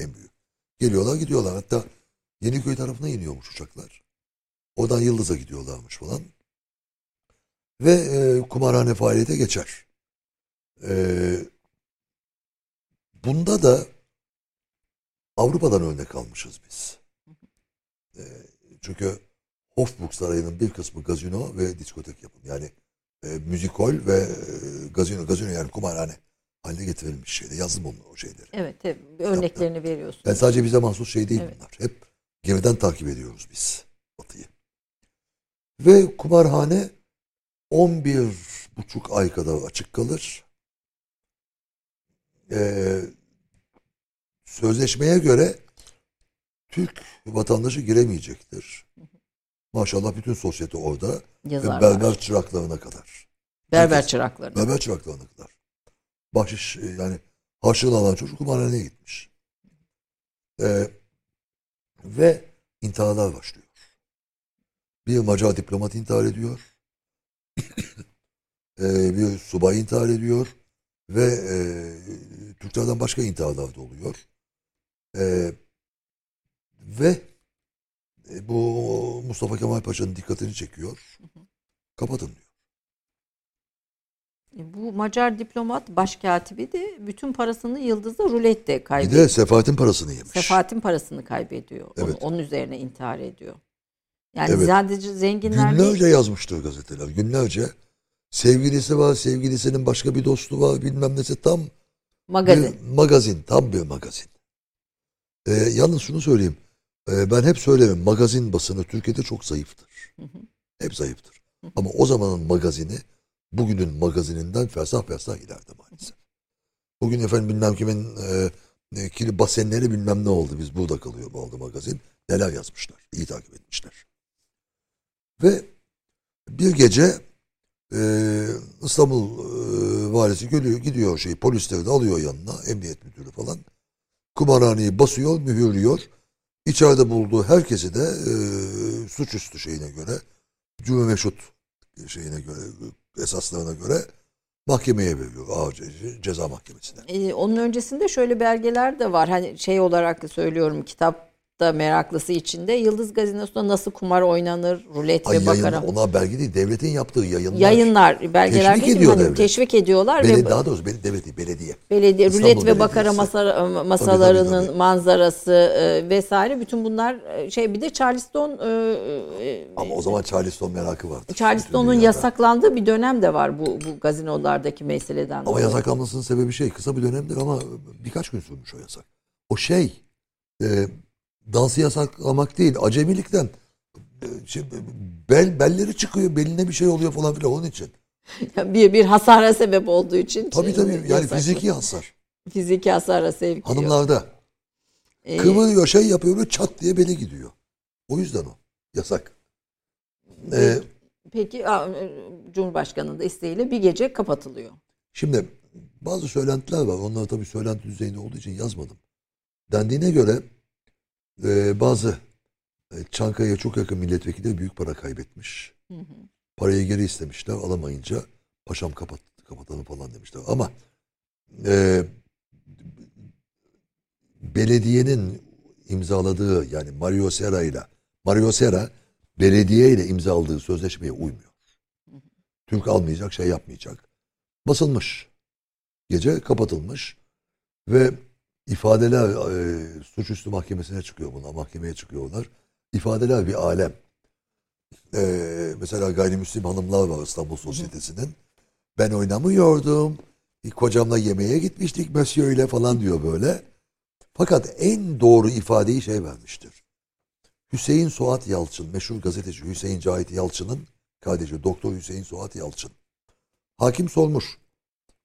En büyüğü. Geliyorlar gidiyorlar. Hatta Yeniköy tarafına iniyormuş uçaklar. Oradan Yıldız'a gidiyorlarmış falan. Ve e, kumarhane faaliyete geçer. E, bunda da Avrupa'dan örnek almışız biz. E, çünkü Hofburg Sarayı'nın bir kısmı gazino ve diskotek yapım. Yani e, müzikol ve e, gazino, gazino yani kumarhane haline getirilmiş şeyde. Yazdım onu o şeyleri. Evet, evet örneklerini veriyorsun. Yani sadece bize mahsus şey değil Evet. bunlar. Hep geriden takip ediyoruz biz Batı'yı. Ve kumarhane 11 buçuk ay kadar açık kalır. Ee, sözleşmeye göre Türk vatandaşı giremeyecektir. Maşallah bütün sosyete orada. Ve berber çıraklarına kadar. Berber herkes- çırakları. Berber çıraklarına kadar. Bahşiş e, yani harçlığını alan çocuk kumarhaneye gitmiş. Ee, ve intiharlar başlıyor. Bir Macar diplomat intihar ediyor. [COUGHS] Ee, bir subay intihar ediyor. Ve e, Türklerden başka intiharlar da oluyor. Ee, ve e, bu Mustafa Kemal Paşa'nın dikkatini çekiyor. Kapatın diyor. E, Bu Macar diplomat başkatibi de bütün parasını Yıldız'da rulette Bir kaybediyor. de Sefahat'in parasını yemiş. Sefahatin parasını kaybediyor. Onun, Evet. onun üzerine intihar ediyor. Yani Evet. sadece zenginler değil. Günlerce yazmıştır gazeteler. Günlerce. Sevgilisi var, sevgilisinin başka bir dostu var, bilmem nesi tam Magazin. bir magazin, tam bir magazin. Ee, yalnız şunu söyleyeyim. Ee, ben hep söylerim, magazin basını Türkiye'de çok zayıftır. Hep zayıftır. Ama o zamanın magazini bugünün magazininden fersah fersah ileride maalesef. Bugün efendim bilmem kimin e, e, kili basenleri bilmem ne oldu. Biz burada kalıyor mu oldu magazin. Neler yazmışlar. iyi takip etmişler. Ve bir gece e, İstanbul e, valisi geliyor, gidiyor şey polisleri de alıyor yanına emniyet müdürü falan. Kumarhaneyi basıyor, mühürlüyor. İçeride bulduğu herkesi de e, suçüstü şeyine göre cümle meşhut şeyine göre esaslarına göre mahkemeye veriyor. Ağır ce- ceza mahkemesine. E, onun öncesinde şöyle belgeler de var. Hani şey olarak söylüyorum kitapta meraklısı içinde Yıldız Gazinosu'nda nasıl kumar oynanır, rulet Ay ve yayın, bakara. ona belge değil, devletin yaptığı yayınlar. Yayınlar, belgeler Teşvik ediyor Hani devlet. teşvik ediyorlar Beli, ve daha doğrusu bel, devlet değil, belediye. belediye İstanbul rulet ve bakara masa, masalarının tabii. manzarası e, vesaire bütün bunlar e, şey bir de Charleston e, e, Ama o zaman Charleston merakı vardı. Charleston'un yasaklandığı bir dönem de var bu bu gazinolardaki meseleden. Ama dolayı. yasaklanmasının sebebi şey kısa bir dönemdir ama birkaç gün sürmüş o yasak. O şey e, dansı yasaklamak değil acemilikten şey, bel belleri çıkıyor beline bir şey oluyor falan filan onun için. [LAUGHS] bir bir hasara sebep olduğu için. Tabii şey, tabii yani yasaklı. fiziki hasar. fiziki hasara sevk. Hanımlarda Ee, kıvırıyor şey yapıyor böyle çat diye beli gidiyor. O yüzden o yasak. E, Peki Cumhurbaşkanı'nın da isteğiyle bir gece kapatılıyor. Şimdi bazı söylentiler var. Onlar tabii söylenti düzeyinde olduğu için yazmadım. Dendiğine göre e, bazı e, Çankaya'ya çok yakın milletvekili büyük para kaybetmiş. Parayı geri istemişler alamayınca paşam kapat, kapatalım falan demişler. Ama e, belediyenin imzaladığı yani Mario Serra ile Mario Serra belediye ile imzaladığı sözleşmeye uymuyor. Türk almayacak, şey yapmayacak. Basılmış. Gece kapatılmış ve ifadeler e, suçüstü mahkemesine çıkıyor bunlar. Mahkemeye çıkıyorlar. İfadeler bir alem. E, mesela gayrimüslim hanımlar var İstanbul Sosyetesi'nin. Ben oynamıyordum. Kocamla yemeğe gitmiştik Monsieur ile falan diyor böyle. Fakat en doğru ifadeyi şey vermiştir. Hüseyin Suat Yalçın, meşhur gazeteci Hüseyin Cahit Yalçın'ın kardeşi Doktor Hüseyin Suat Yalçın. Hakim sormuş.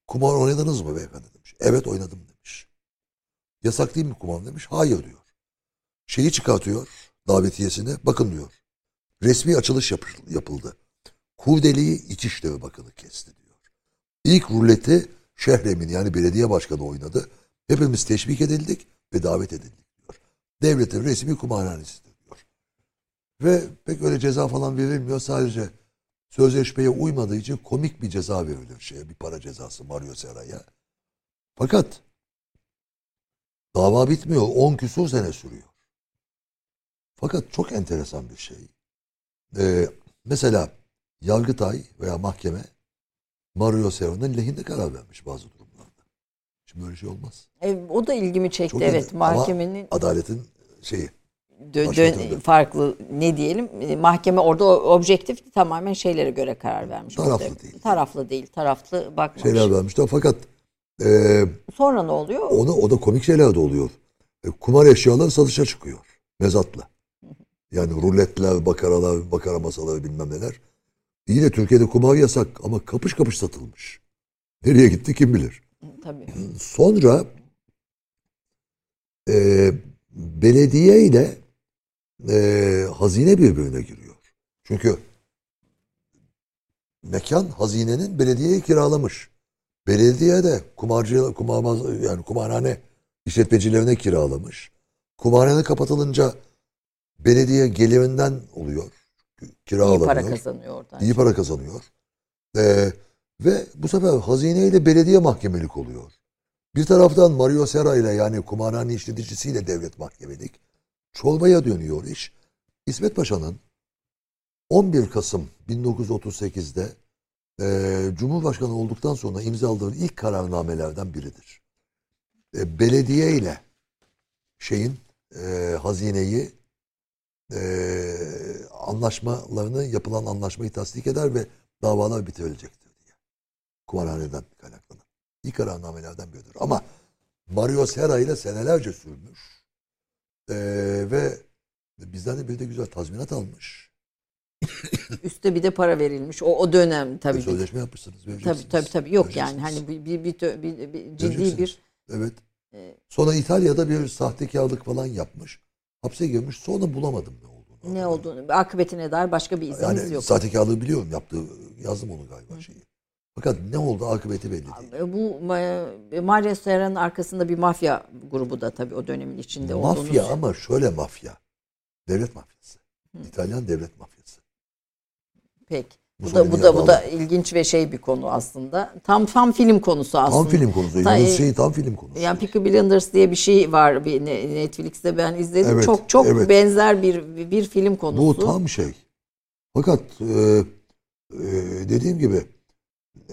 Kumar oynadınız mı beyefendi demiş. Evet oynadım demiş. Yasak değil mi kumar demiş. Hayır diyor. Şeyi çıkartıyor davetiyesini. Bakın diyor. Resmi açılış yapı- yapıldı. Kurdeli'yi İçişleri Bakanı kesti diyor. İlk ruleti Şehrem'in yani belediye başkanı oynadı. Hepimiz teşvik edildik ve davet edildik diyor. Devletin resmi kumarhanesidir diyor. Ve pek öyle ceza falan verilmiyor. Sadece sözleşmeye uymadığı için komik bir ceza verilir şeye. Bir para cezası Mario Serra'ya. Fakat dava bitmiyor. 10 küsur sene sürüyor. Fakat çok enteresan bir şey. Ee, mesela Yargıtay veya mahkeme Mario Serra'nın lehinde karar vermiş bazı durumlarda. Şimdi böyle şey olmaz. E, o da ilgimi çekti. Çok evet, ama mahkemenin Adaletin şeyi. dö- dö- farklı ne diyelim e, mahkeme orada objektif tamamen şeylere göre karar vermiş. Taraflı Orada- değil. Taraflı değil. Taraflı bakmamış. şeyler vermişler. Fakat e, Sonra ne oluyor? ona o da komik şeyler de oluyor. E, kumar eşyaları satışa çıkıyor. Mezatla. Yani ruletler, bakaralar, bakara masaları bilmem neler. İyi de Türkiye'de kumar yasak ama kapış kapış satılmış. Nereye gitti kim bilir. Tabii. Sonra e, belediye ile e, hazine birbirine giriyor. Çünkü mekan hazinenin belediyeye kiralamış. Belediye de kumarcı kumarbaz yani kumarhane işletmecilerine kiralamış. Kumarhane kapatılınca belediye gelirinden oluyor. Kira İyi para kazanıyor oradan. İyi para kazanıyor. Ee, ve bu sefer hazineyle belediye mahkemelik oluyor. Bir taraftan Mario Serra ile yani kumarhane işleticisiyle devlet mahkemelik. Çorbaya dönüyor iş. İsmet Paşa'nın 11 Kasım 1938'de e, Cumhurbaşkanı olduktan sonra imzaladığı ilk kararnamelerden biridir. E, belediye ile şeyin e, hazineyi e, anlaşmalarını yapılan anlaşmayı tasdik eder ve davalar bitirilecektir diye. Kumarhaneden kaynaklanan. İlk kararnamelerden biridir. Ama Mario Serra ile senelerce sürmüş. E, ve bizden de bir de güzel tazminat almış. Üste bir de para verilmiş. O, o dönem tabii. Sözleşme yapmışsınız. Tabii tabii tabii. Yok yani hani bir, bir, bir, bir- bir ciddi bir Evet. e, Sonra İtalya'da bir sahtekarlık falan yapmış. Hapse girmiş. Sonra bulamadım ne olduğunu. ne olduğunu, akıbetine dair başka bir izimiz Yani yok. sahtekarlığı biliyorum. Yaptığı, yazdım onu galiba şeyi. Fakat ne oldu akıbeti belli değil. Bu Mario Serra'nın arkasında bir mafya grubu da tabii o dönemin içinde olduğunu. Mafya ama şöyle mafya. Devlet mafyası. İtalyan devlet mafyası. Pek. Bu da Mussolini'ye bu da bu da ilginç ve şey bir konu aslında. Tam tam film konusu aslında. Tam film konusu. Ta- Yunus şeyi tam film konusu. Yani Peaky Blinders diye bir şey var bir ne- Netflix'te ben izledim. Evet, çok çok evet. benzer bir bir film konusu. Bu tam şey. Fakat e, e, dediğim gibi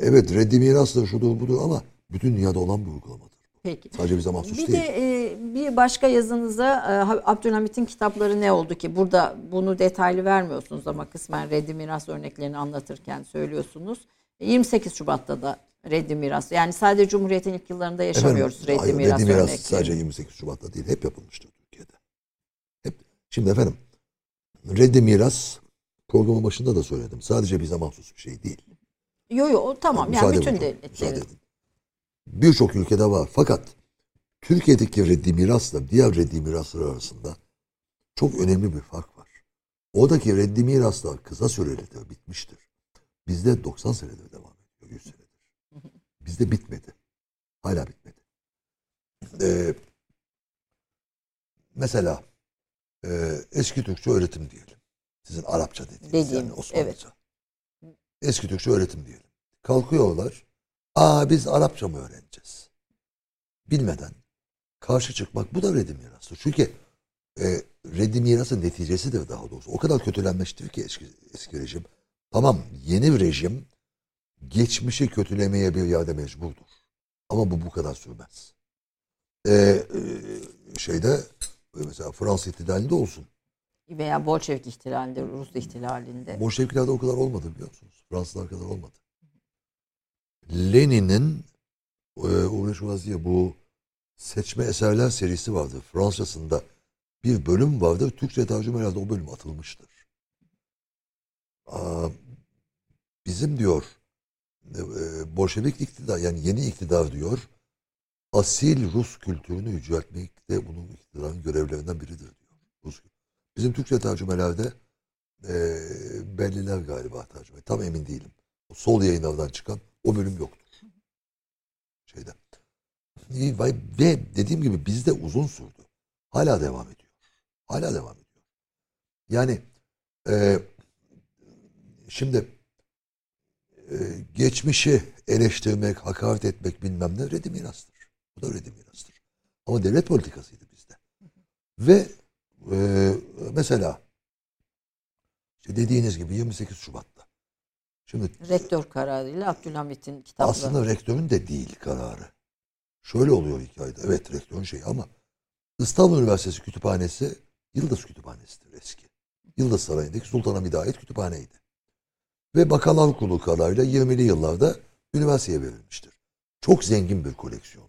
evet reddi mirastır şudur budur ama bütün dünyada olan bir uygulamadır. Peki. Sadece bize mahsus Bir değil. de e, bir başka yazınıza e, Abdülhamit'in kitapları ne oldu ki? Burada bunu detaylı vermiyorsunuz ama kısmen reddi miras örneklerini anlatırken söylüyorsunuz. 28 Şubat'ta da reddi miras. Yani sadece Cumhuriyet'in ilk yıllarında yaşamıyoruz Efendim, reddi hayır, miras reddi miras sadece 28 Şubat'ta değil. Hep yapılmıştır Türkiye'de. Hep. Şimdi efendim reddi miras programın başında da söyledim. Sadece bize mahsus bir şey değil. Yo yo o tamam yani Müsaade bütün devletlerin. Birçok ülkede var. Fakat Türkiye'deki reddi mirasla diğer reddi miraslar arasında çok önemli bir fark var. Oradaki reddi miraslar kısa sürelidir, bitmiştir. Bizde 90 senedir devam ediyor, 100 senedir. Bizde bitmedi. Hala bitmedi. Ee, mesela e, eski Türkçe öğretim diyelim. Sizin Arapça dediğiniz Dediğim, yani Osmanlıca. evet. Eski Türkçe öğretim diyelim. Kalkıyorlar. Aa biz Arapça mı öğreneceğiz? Bilmeden karşı çıkmak bu da reddi mirası. Çünkü e, reddi mirasın neticesidir daha doğrusu. O kadar kötülenmiştir ki eski, eski rejim. Tamam yeni rejim geçmişi kötülemeye bir yerde mecburdur. Ama bu bu kadar sürmez. E, e, şeyde e, mesela Fransız ihtilalinde olsun. Veya Bolşevik ihtilalinde, Rus ihtilalinde. Bolşeviklerde o kadar olmadı biliyor musunuz? Fransızlar kadar olmadı. Lenin'in e, Uğraş Vaziye bu seçme eserler serisi vardır. Fransızcasında bir bölüm vardır. Türkçe tercüme herhalde o bölüm atılmıştır. Bizim diyor e, e, Bolşevik iktidar yani yeni iktidar diyor asil Rus kültürünü yüceltmek de bunun iktidarın görevlerinden biridir diyor. Rus, bizim Türkçe tercümelerde e, belliler galiba tercüme. Tam emin değilim. Sol yayınlardan çıkan o bölüm yoktur. Şeyde. ve dediğim gibi bizde uzun sürdü. Hala devam ediyor. Hala devam ediyor. Yani e, şimdi e, geçmişi eleştirmek, hakaret etmek bilmem ne reddi mirastır. Bu da reddi mirastır. Ama devlet politikasıydı bizde. Ve e, mesela işte dediğiniz gibi 28 Şubat'ta. Şimdi Rektör kararıyla Abdülhamit'in kitapları. aslında rektörün de değil kararı. Şöyle oluyor hikayede. Evet rektörün şeyi ama İstanbul Üniversitesi Kütüphanesi Yıldız Kütüphanesi'dir eski. Yıldız Sarayı'ndaki Sultanahmet'e ait kütüphaneydi. Ve Bakanlar Kurulu kararıyla 20'li yıllarda üniversiteye verilmiştir. Çok zengin bir koleksiyon.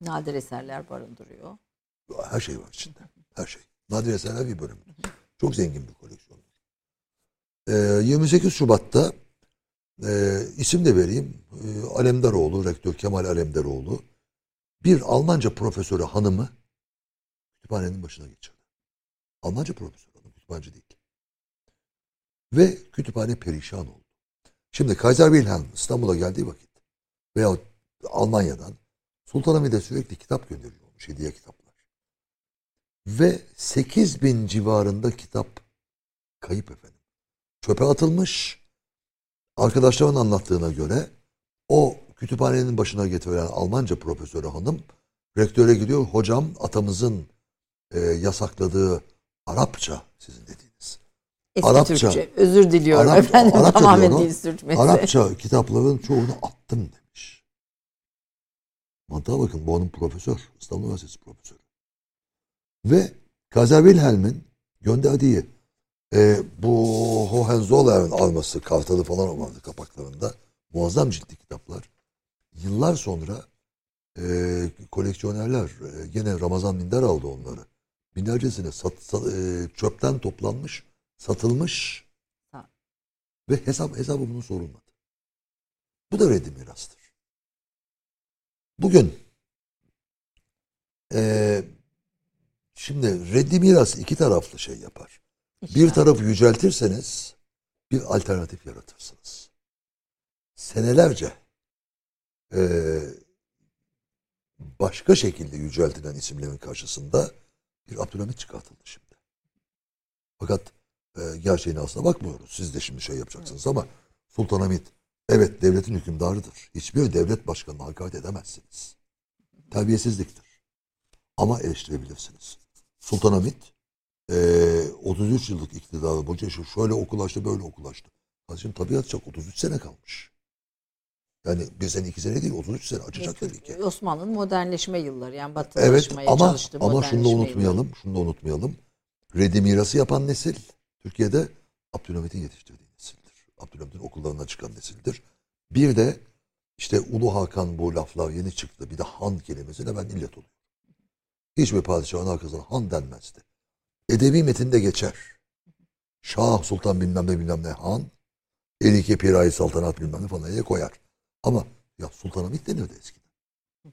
Nadir eserler barındırıyor. Her şey var içinde. Her şey. Nadir eserler bir bölümdür. Çok zengin bir koleksiyon. Ee, 28 Şubat'ta e, isim de vereyim. E, Alemdaroğlu, rektör Kemal Alemdaroğlu bir Almanca profesörü hanımı kütüphanenin başına geçirdi. Almanca profesörü hanım, kütüphaneci değil. Ve kütüphane perişan oldu. Şimdi Kaiser Wilhelm İstanbul'a geldiği vakit veya Almanya'dan Sultanahmet'e sürekli kitap gönderiyormuş, hediye kitaplar. Ve 8 bin civarında kitap kayıp efendim. Çöpe atılmış. Arkadaşlarımın anlattığına göre o kütüphanenin başına getirilen Almanca profesörü hanım rektöre gidiyor. Hocam atamızın e, yasakladığı Arapça sizin dediğiniz. Eski Arapça. Türkçe. Özür diliyorum Arap- efendim. Arapça Tamamen dil sürtmesi. Arapça kitapların çoğunu attım demiş. Mantığa bakın bu hanım profesör. İstanbul Üniversitesi profesörü. Ve Kaiser Wilhelm'in gönderdiği e, bu Hohenzollern'in alması kartalı falan vardı kapaklarında. Muazzam ciltli kitaplar. Yıllar sonra e, koleksiyonerler e, gene Ramazan Minder aldı onları. Binlercesine sat, sat- e, çöpten toplanmış, satılmış Ha. ve hesap hesabı bunun sorulmadı. Bu da reddi mirastır. Bugün e, şimdi reddi miras iki taraflı şey yapar. Bir tarafı yüceltirseniz bir alternatif yaratırsınız. Senelerce eee, başka şekilde yüceltilen isimlerin karşısında bir Abdülhamit çıkartıldı şimdi. Fakat eee gerçeğine aslında bakmıyoruz. Siz de şimdi şey yapacaksınız ama Sultanahmet evet devletin hükümdarıdır. Hiçbir devlet başkanına hakaret edemezsiniz. Terbiyesizliktir. Ama eleştirebilirsiniz. Sultanahmet eee 33 yıllık iktidarı boyunca şu şöyle okulaştı böyle okulaştı. Kardeşim tabiat çok 33 sene kalmış. Yani bir sene iki sene değil 33 sene açacak tabii ki. Osmanlı'nın modernleşme yılları yani Evet batılaşmaya ama çalıştığı ama şunu da unutmayalım. Şunu da unutmayalım. Reddi mirası yapan nesil Türkiye'de Abdülhamit'in yetiştirdiği nesildir. Abdülhamit'in okullarından çıkan nesildir. Bir de işte Ulu Hakan bu laflar yeni çıktı. Bir de han kelimesine ben illet oluyorum. Hiçbir padişahın arkasına han denmezdi. Edebi metinde geçer. Şah Sultan bilmem ne bilmem ne han. Elike Pirayi Saltanat bilmem ne falan diye koyar. Ama ya Sultanahmet denirdi eskiden.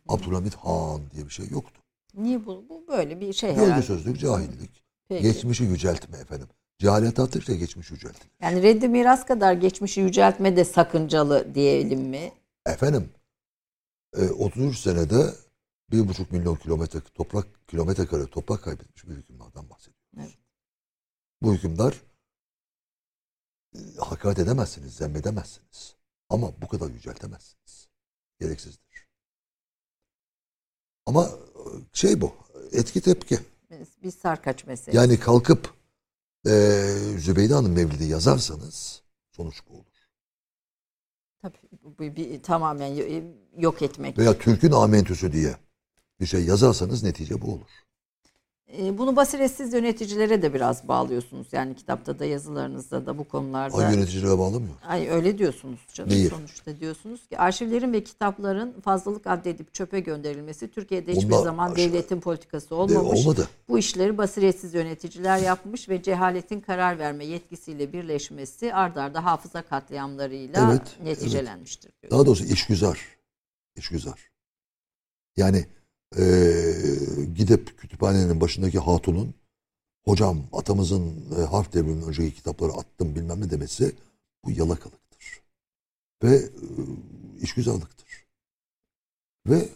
Abdülhamit Han diye bir şey yoktu. Niye bu? Bu böyle bir şey Gölge herhalde. sözlük, cahillik. Peki. Geçmişi yüceltme efendim. Cehalet arttıkça geçmiş yüceltilir. Yani reddi miras kadar geçmişi yüceltme de sakıncalı diyelim mi? Efendim e, 33 senede bir buçuk milyon kilometre toprak kilometre kare toprak kaybetmiş bir hükümdardan bahsediyoruz. Bu hükümdar e, hakaret edemezsiniz, zemmedemezsiniz. Ama bu kadar yüceltemezsiniz. Gereksizdir. Ama e, şey bu, etki tepki. Bir sarkaç meselesi. Yani kalkıp e, Zübeyde Hanım Mevlid'i yazarsanız sonuç bu olur. Tabii bu bir, tamamen yok etmek. Veya Türk'ün amentüsü diye bir şey yazarsanız netice bu olur. Ee, Bunu basiretsiz yöneticilere de biraz bağlıyorsunuz. Yani kitapta da yazılarınızda da bu konularda. Ay yöneticilere bağlamıyor. Ay öyle diyorsunuz canım. Değil. Sonuçta diyorsunuz ki arşivlerin ve kitapların fazlalık addedip çöpe gönderilmesi Türkiye'de hiçbir Bunlar zaman aşağı- devletin politikası De, olmamış. olmadı. Bu işleri basiretsiz yöneticiler yapmış ve cehaletin karar verme yetkisiyle birleşmesi ard arda hafıza katliamlarıyla Evet, neticelenmiştir. diyor. Daha doğrusu işgüzar. İşgüzar. Yani e, gidip kütüphanenin başındaki hatunun hocam atamızın e, harf devriminin önceki kitapları attım bilmem ne demesi bu yalakalıktır. Ve e, işgüzarlıktır. Ve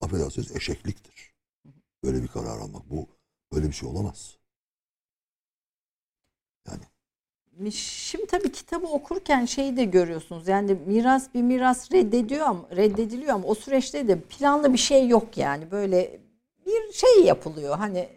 affedersiniz eşekliktir. Böyle bir karar almak. Bu böyle bir şey olamaz. Yani Şimdi tabii kitabı okurken şeyi de görüyorsunuz. Yani miras bir miras reddediyor ama reddediliyor ama o süreçte de planlı bir şey yok yani. Böyle bir şey yapılıyor. Hani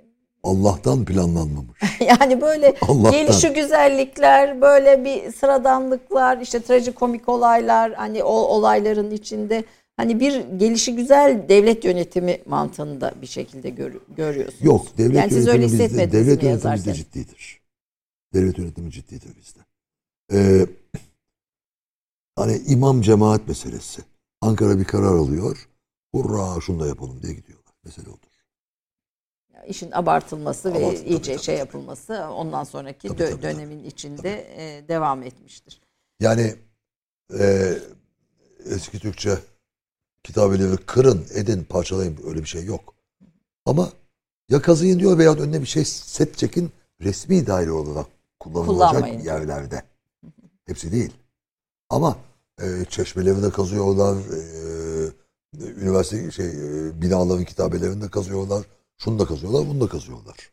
Allah'tan planlanmamış. [LAUGHS] yani böyle Allah'tan. gelişi güzellikler, böyle bir sıradanlıklar, işte trajikomik olaylar, hani o olayların içinde hani bir gelişi güzel devlet yönetimi mantığında bir şekilde gör- görüyorsunuz. Yok devlet Yani siz yönetimi öyle hissetmediniz devlet mi yönetimi bizde yazarken? ciddidir. Devlet yönetimi ciddidir bizde. Ee, hani imam cemaat meselesi. Ankara bir karar alıyor. Hurra şunu da yapalım diye gidiyorlar. Mesele odur. işin abartılması ve Abart- tabii, iyice tabii, şey tabii. yapılması ondan sonraki Tabii, dö- tabii, dönemin içinde e, devam etmiştir. Yani e, eski Türkçe kitabeleri kırın, edin, parçalayın öyle bir şey yok. Ama ya kazıyın diyor veya önüne bir şey set çekin resmi daire olarak kullanılacak Kullanmayın. yerlerde. Hepsi değil. Ama e, çeşmeleri de kazıyorlar, e, üniversite şey e, binaların kitabelerini de kazıyorlar, şunu da kazıyorlar, bunu da kazıyorlar.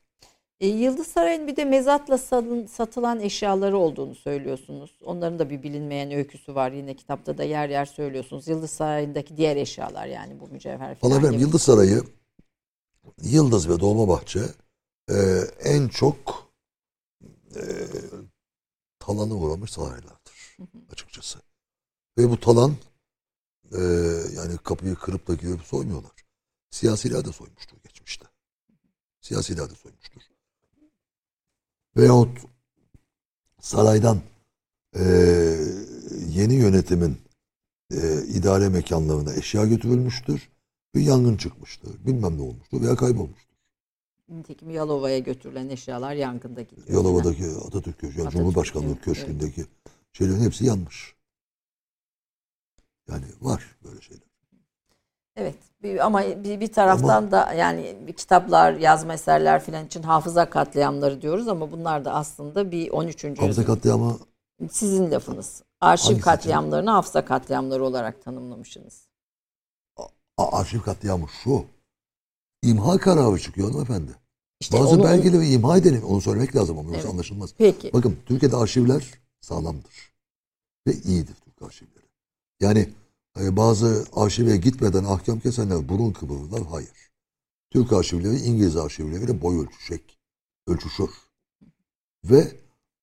E, Yıldız Sarayı'nın bir de mezatla satın- satılan eşyaları olduğunu söylüyorsunuz. Onların da bir bilinmeyen öyküsü var. Yine kitapta da yer yer söylüyorsunuz. Yıldız Sarayı'ndaki diğer eşyalar yani bu mücevher falan Valla gibi. Yıldız Sarayı, Yıldız ve Dolmabahçe e, en çok e, talanı uğramış saraylardır açıkçası. Ve bu talan e, yani kapıyı kırıp da girip soymuyorlar. Siyasiler de soymuştur geçmişte. Siyasiler de soymuştur. Veyahut saraydan e, yeni yönetimin e, idare mekanlarına eşya götürülmüştür. Bir yangın çıkmıştır. Bilmem ne olmuştur veya kaybolmuştur. Nitekim Yalova'ya götürülen eşyalar yangında gidiyor. Yalova'daki Atatürk Köşkü, yani Atatürk, Cumhurbaşkanlığı evet, Köşkü'ndeki şeylerin hepsi yanmış. Yani var böyle şeyler. Evet ama bir, bir taraftan da yani kitaplar, yazma eserler filan için hafıza katliamları diyoruz ama bunlar da aslında bir 13. Hafıza yüzyıl. katliamı Sizin lafınız. Arşiv Hangisi katliamlarını hafıza katliamları olarak tanımlamışsınız. a- arşiv katliamı şu. İmha kararı çıkıyor hanımefendi. İşte Bazı onu- belgeleri imha edelim. Onu söylemek lazım ama yoksa Evet. anlaşılmaz. Peki. Bakın Türkiye'de arşivler sağlamdır. Ve iyidir Türk arşivleri. Yani e, bazı arşive gitmeden ahkam kesenler burun kıvırırlar. Hayır. Türk arşivleri İngiliz arşivleriyle boy ölçüşecek. Ölçüşür. Ve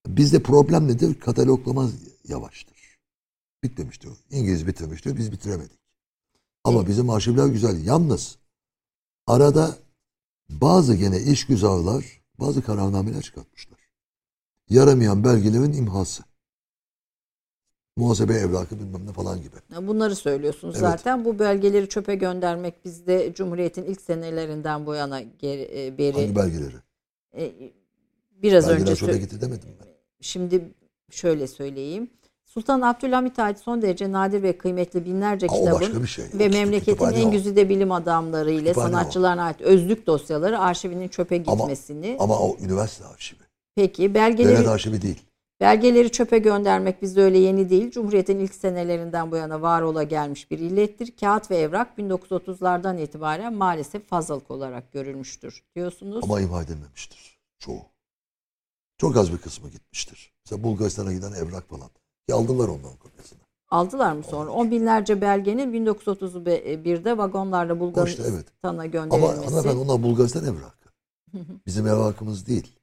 bizde problem nedir? Kataloglama yavaştır. Bitmemiştir. İngiliz bitirmiştir. Biz bitiremedik. Ama Evet. bizim arşivler güzel. Yalnız arada bazı gene işgüzarlar bazı kararnameler çıkartmışlar. Yaramayan belgelerin imhası. Muhasebe evrakı bilmem ne falan gibi. Bunları söylüyorsunuz Evet. zaten. Bu belgeleri çöpe göndermek bizde Cumhuriyet'in ilk senelerinden bu yana geri, e, beri Hangi belgeleri? e, biraz Belgeler önce şöyle sö- gitti demedim mi? Şimdi şöyle söyleyeyim. Sultan Abdülhamit ait son derece nadir ve kıymetli binlerce Ha, kitabın şey. ve kütü- memleketin en güzide bilim adamları ile Kütüphane o. sanatçılarına ait özlük dosyaları arşivinin çöpe Ama- gitmesini. Ama o üniversite arşivi. Peki belgeleri Devlet arşivi değil. belgeleri çöpe göndermek bizde öyle yeni değil. Cumhuriyet'in ilk senelerinden bu yana var ola gelmiş bir illettir. Kağıt ve evrak 1930'lardan itibaren maalesef fazlalık olarak görülmüştür diyorsunuz. Ama imha edilmemiştir. Çoğu. Çok az bir kısmı gitmiştir. Mesela Bulgaristan'a giden evrak falan. Ki aldılar ondan kopyasını. Aldılar mı sonra? On binlerce belgenin 1931'de vagonlarla Bulgaristan'a evet. Ama gönderilmesi. hanımefendi onlar Bulgaristan evrakı. Bizim evrakımız değil.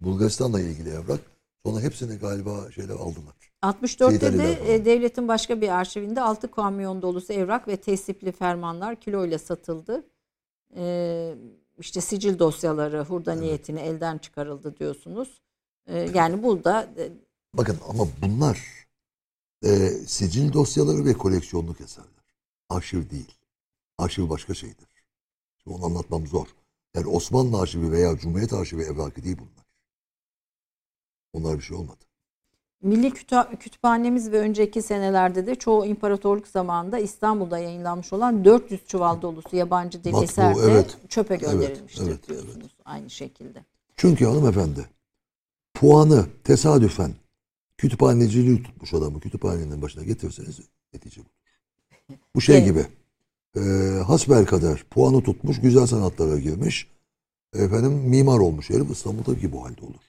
Bulgaristan'la ilgili evrak. Sonra hepsini galiba şeyler aldılar. 64'te Seyit de e, devletin başka bir arşivinde 6 kamyon dolusu evrak ve tesipli fermanlar kiloyla satıldı. E, işte sicil dosyaları hurda niyetine elden çıkarıldı diyorsunuz. E, yani burada e, Bakın ama bunlar e, sicil dosyaları ve koleksiyonluk eserler. Arşiv değil. Arşiv başka şeydir. Şimdi onu anlatmam zor. Yani Osmanlı arşivi veya Cumhuriyet arşivi evrakı değil bunlar. Onlar bir şey olmadı. Milli Kütü- Kütüphanemiz ve önceki senelerde de çoğu imparatorluk zamanında İstanbul'da yayınlanmış olan 400 çuval dolusu yabancı dil Matbu, eser de evet. çöpe Evet, gönderilmiştir evet, diyorsunuz aynı şekilde. Çünkü hanımefendi puanı tesadüfen kütüphaneciliği tutmuş adamı kütüphanenin başına getirseniz netice budur. Bu şey Evet. gibi. E, hasbelkader puanı tutmuş, güzel sanatlara girmiş. Efendim mimar olmuş herif İstanbul'da ki bu halde olur.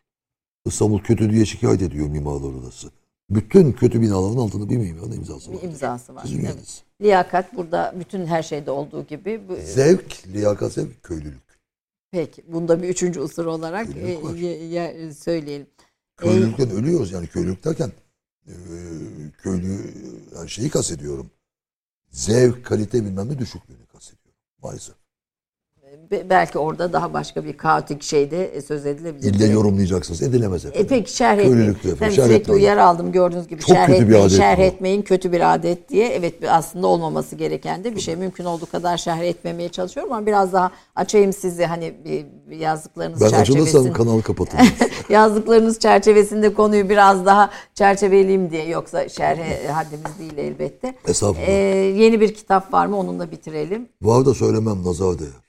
İstanbul kötü diye şikayet ediyor mimarlar odası. Bütün kötü binaların altında bir mimarın imzası var. Bir imzası var. Sizin Evet. Liyakat burada bütün her şeyde olduğu gibi. Bu, Zevk, liyakat zevk, köylülük. Peki bunda bir üçüncü unsur olarak e, ye- söyleyelim. Köylülükten ölüyoruz yani köylülük derken e, köylü yani şeyi kastediyorum. Zevk, kalite bilmem ne düşüklüğünü kastediyorum. Maalesef. Be- belki orada daha başka bir kaotik şeyde e, söz edilebilir. İlle yorumlayacaksınız. Edilemez efendim. E peki şerh etmeyin. Ben şerh sürekli etmeyin. uyarı aldım gördüğünüz gibi. Çok şerh kötü bir etmeyin, adet şerh bu. etmeyin kötü bir adet diye. Evet bir- aslında olmaması gereken de bir şey. Mümkün olduğu kadar şerh etmemeye çalışıyorum ama biraz daha açayım sizi hani bir, bir yazdıklarınız Ben çerçevesinde. açılırsam kanal kapatılır. [LAUGHS] yazdıklarınız çerçevesinde konuyu biraz daha çerçeveleyeyim diye. Yoksa şerhe haddimiz değil elbette. Estağfurullah. Ee, yeni bir kitap var mı? Onunla bitirelim. Var da söylemem nazar değer.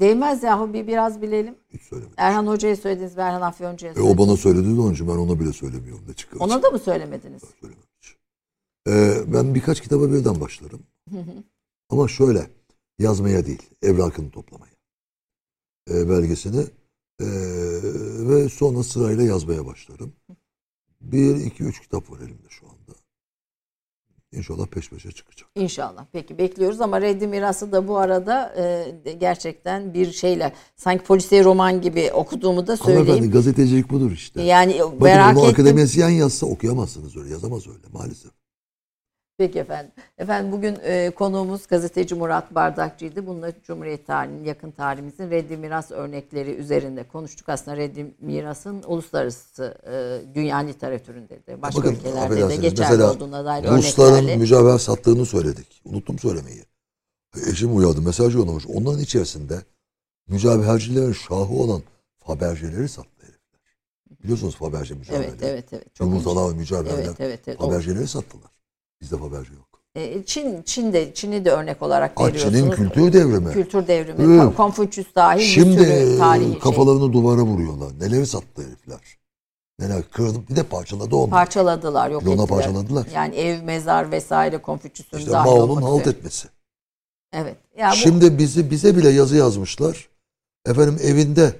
Değmez yahu bir biraz bilelim. Hiç söylemedim. Erhan Hoca'ya söylediniz, Erhan Afyonca'ya E, söylediniz. o bana söyledi de onun için ben ona bile söylemiyorum. Ne çıkar? Ona da mı söylemediniz? Söylemem hiç. E, ben birkaç kitaba birden başlarım. Ama şöyle yazmaya değil, evrakını toplamaya. E, belgesini e, ve sonra sırayla yazmaya başlarım. Bir, iki, üç kitap var elimde şu. İnşallah peş peşe çıkacak. İnşallah. Peki bekliyoruz ama Reddi Mirası da bu arada e, gerçekten bir şeyle sanki polisiye roman gibi okuduğumu da Hanımefendi söyleyeyim. gazetecilik budur işte. Yani Bakın merak ettim. akademisyen yazsa okuyamazsınız öyle. Yazamaz öyle maalesef. Peki efendim. Efendim bugün e, konuğumuz gazeteci Murat Bardakçı'ydı. Bununla Cumhuriyet tarihinin, yakın tarihimizin reddi miras örnekleri üzerinde konuştuk. Aslında reddi mirasın uluslararası e, dünya literatüründe de başka Bakın, ülkelerde de geçerli mesela olduğuna dair Rusların örneklerle. mücevher sattığını söyledik. Unuttum söylemeyi. Eşim uyardı. Mesaj yollamış. Onların içerisinde mücevhercilerin şahı olan Faberge'leri sattı herifler. Biliyorsunuz Faberge mücevherleri. Evet evet evet. Çok Yumurtalar mücevherler. Evet evet evet. Faberge'leri sattılar. Bizde Faberge yok. E, Çin Çin'de Çin'i de örnek olarak Ha, veriyorsunuz. Çin'in kültür devrimi. Kültür devrimi, Evet. Kon- Konfüçyüs dahil bir Şimdi sürü tarihi şey. kafalarını duvara vuruyorlar. Neleri sattı herifler. Neler kırdı. Bir de parçaladı onu. parçaladılar, yok Lona ettiler. parçaladılar. Yani ev, mezar vesaire Konfüçyüs'ün İşte dahil Mao'nun halt üzere. etmesi. Evet. Ya bu, Şimdi bizi bize bile yazı yazmışlar. Efendim evinde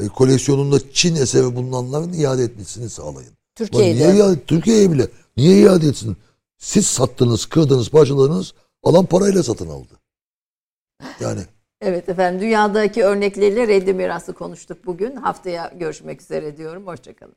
e, koleksiyonunda Çin eseri bulunanların iade etmesini sağlayın. Lan Türkiye'de niye iade, Türkiye'ye bile niye iade etsin? Siz sattınız, kırdınız, parçaladınız. Alan parayla satın aldı. Yani [LAUGHS] Evet efendim dünyadaki örnekleriyle reddi mirası konuştuk bugün. Haftaya görüşmek üzere diyorum. Hoşçakalın.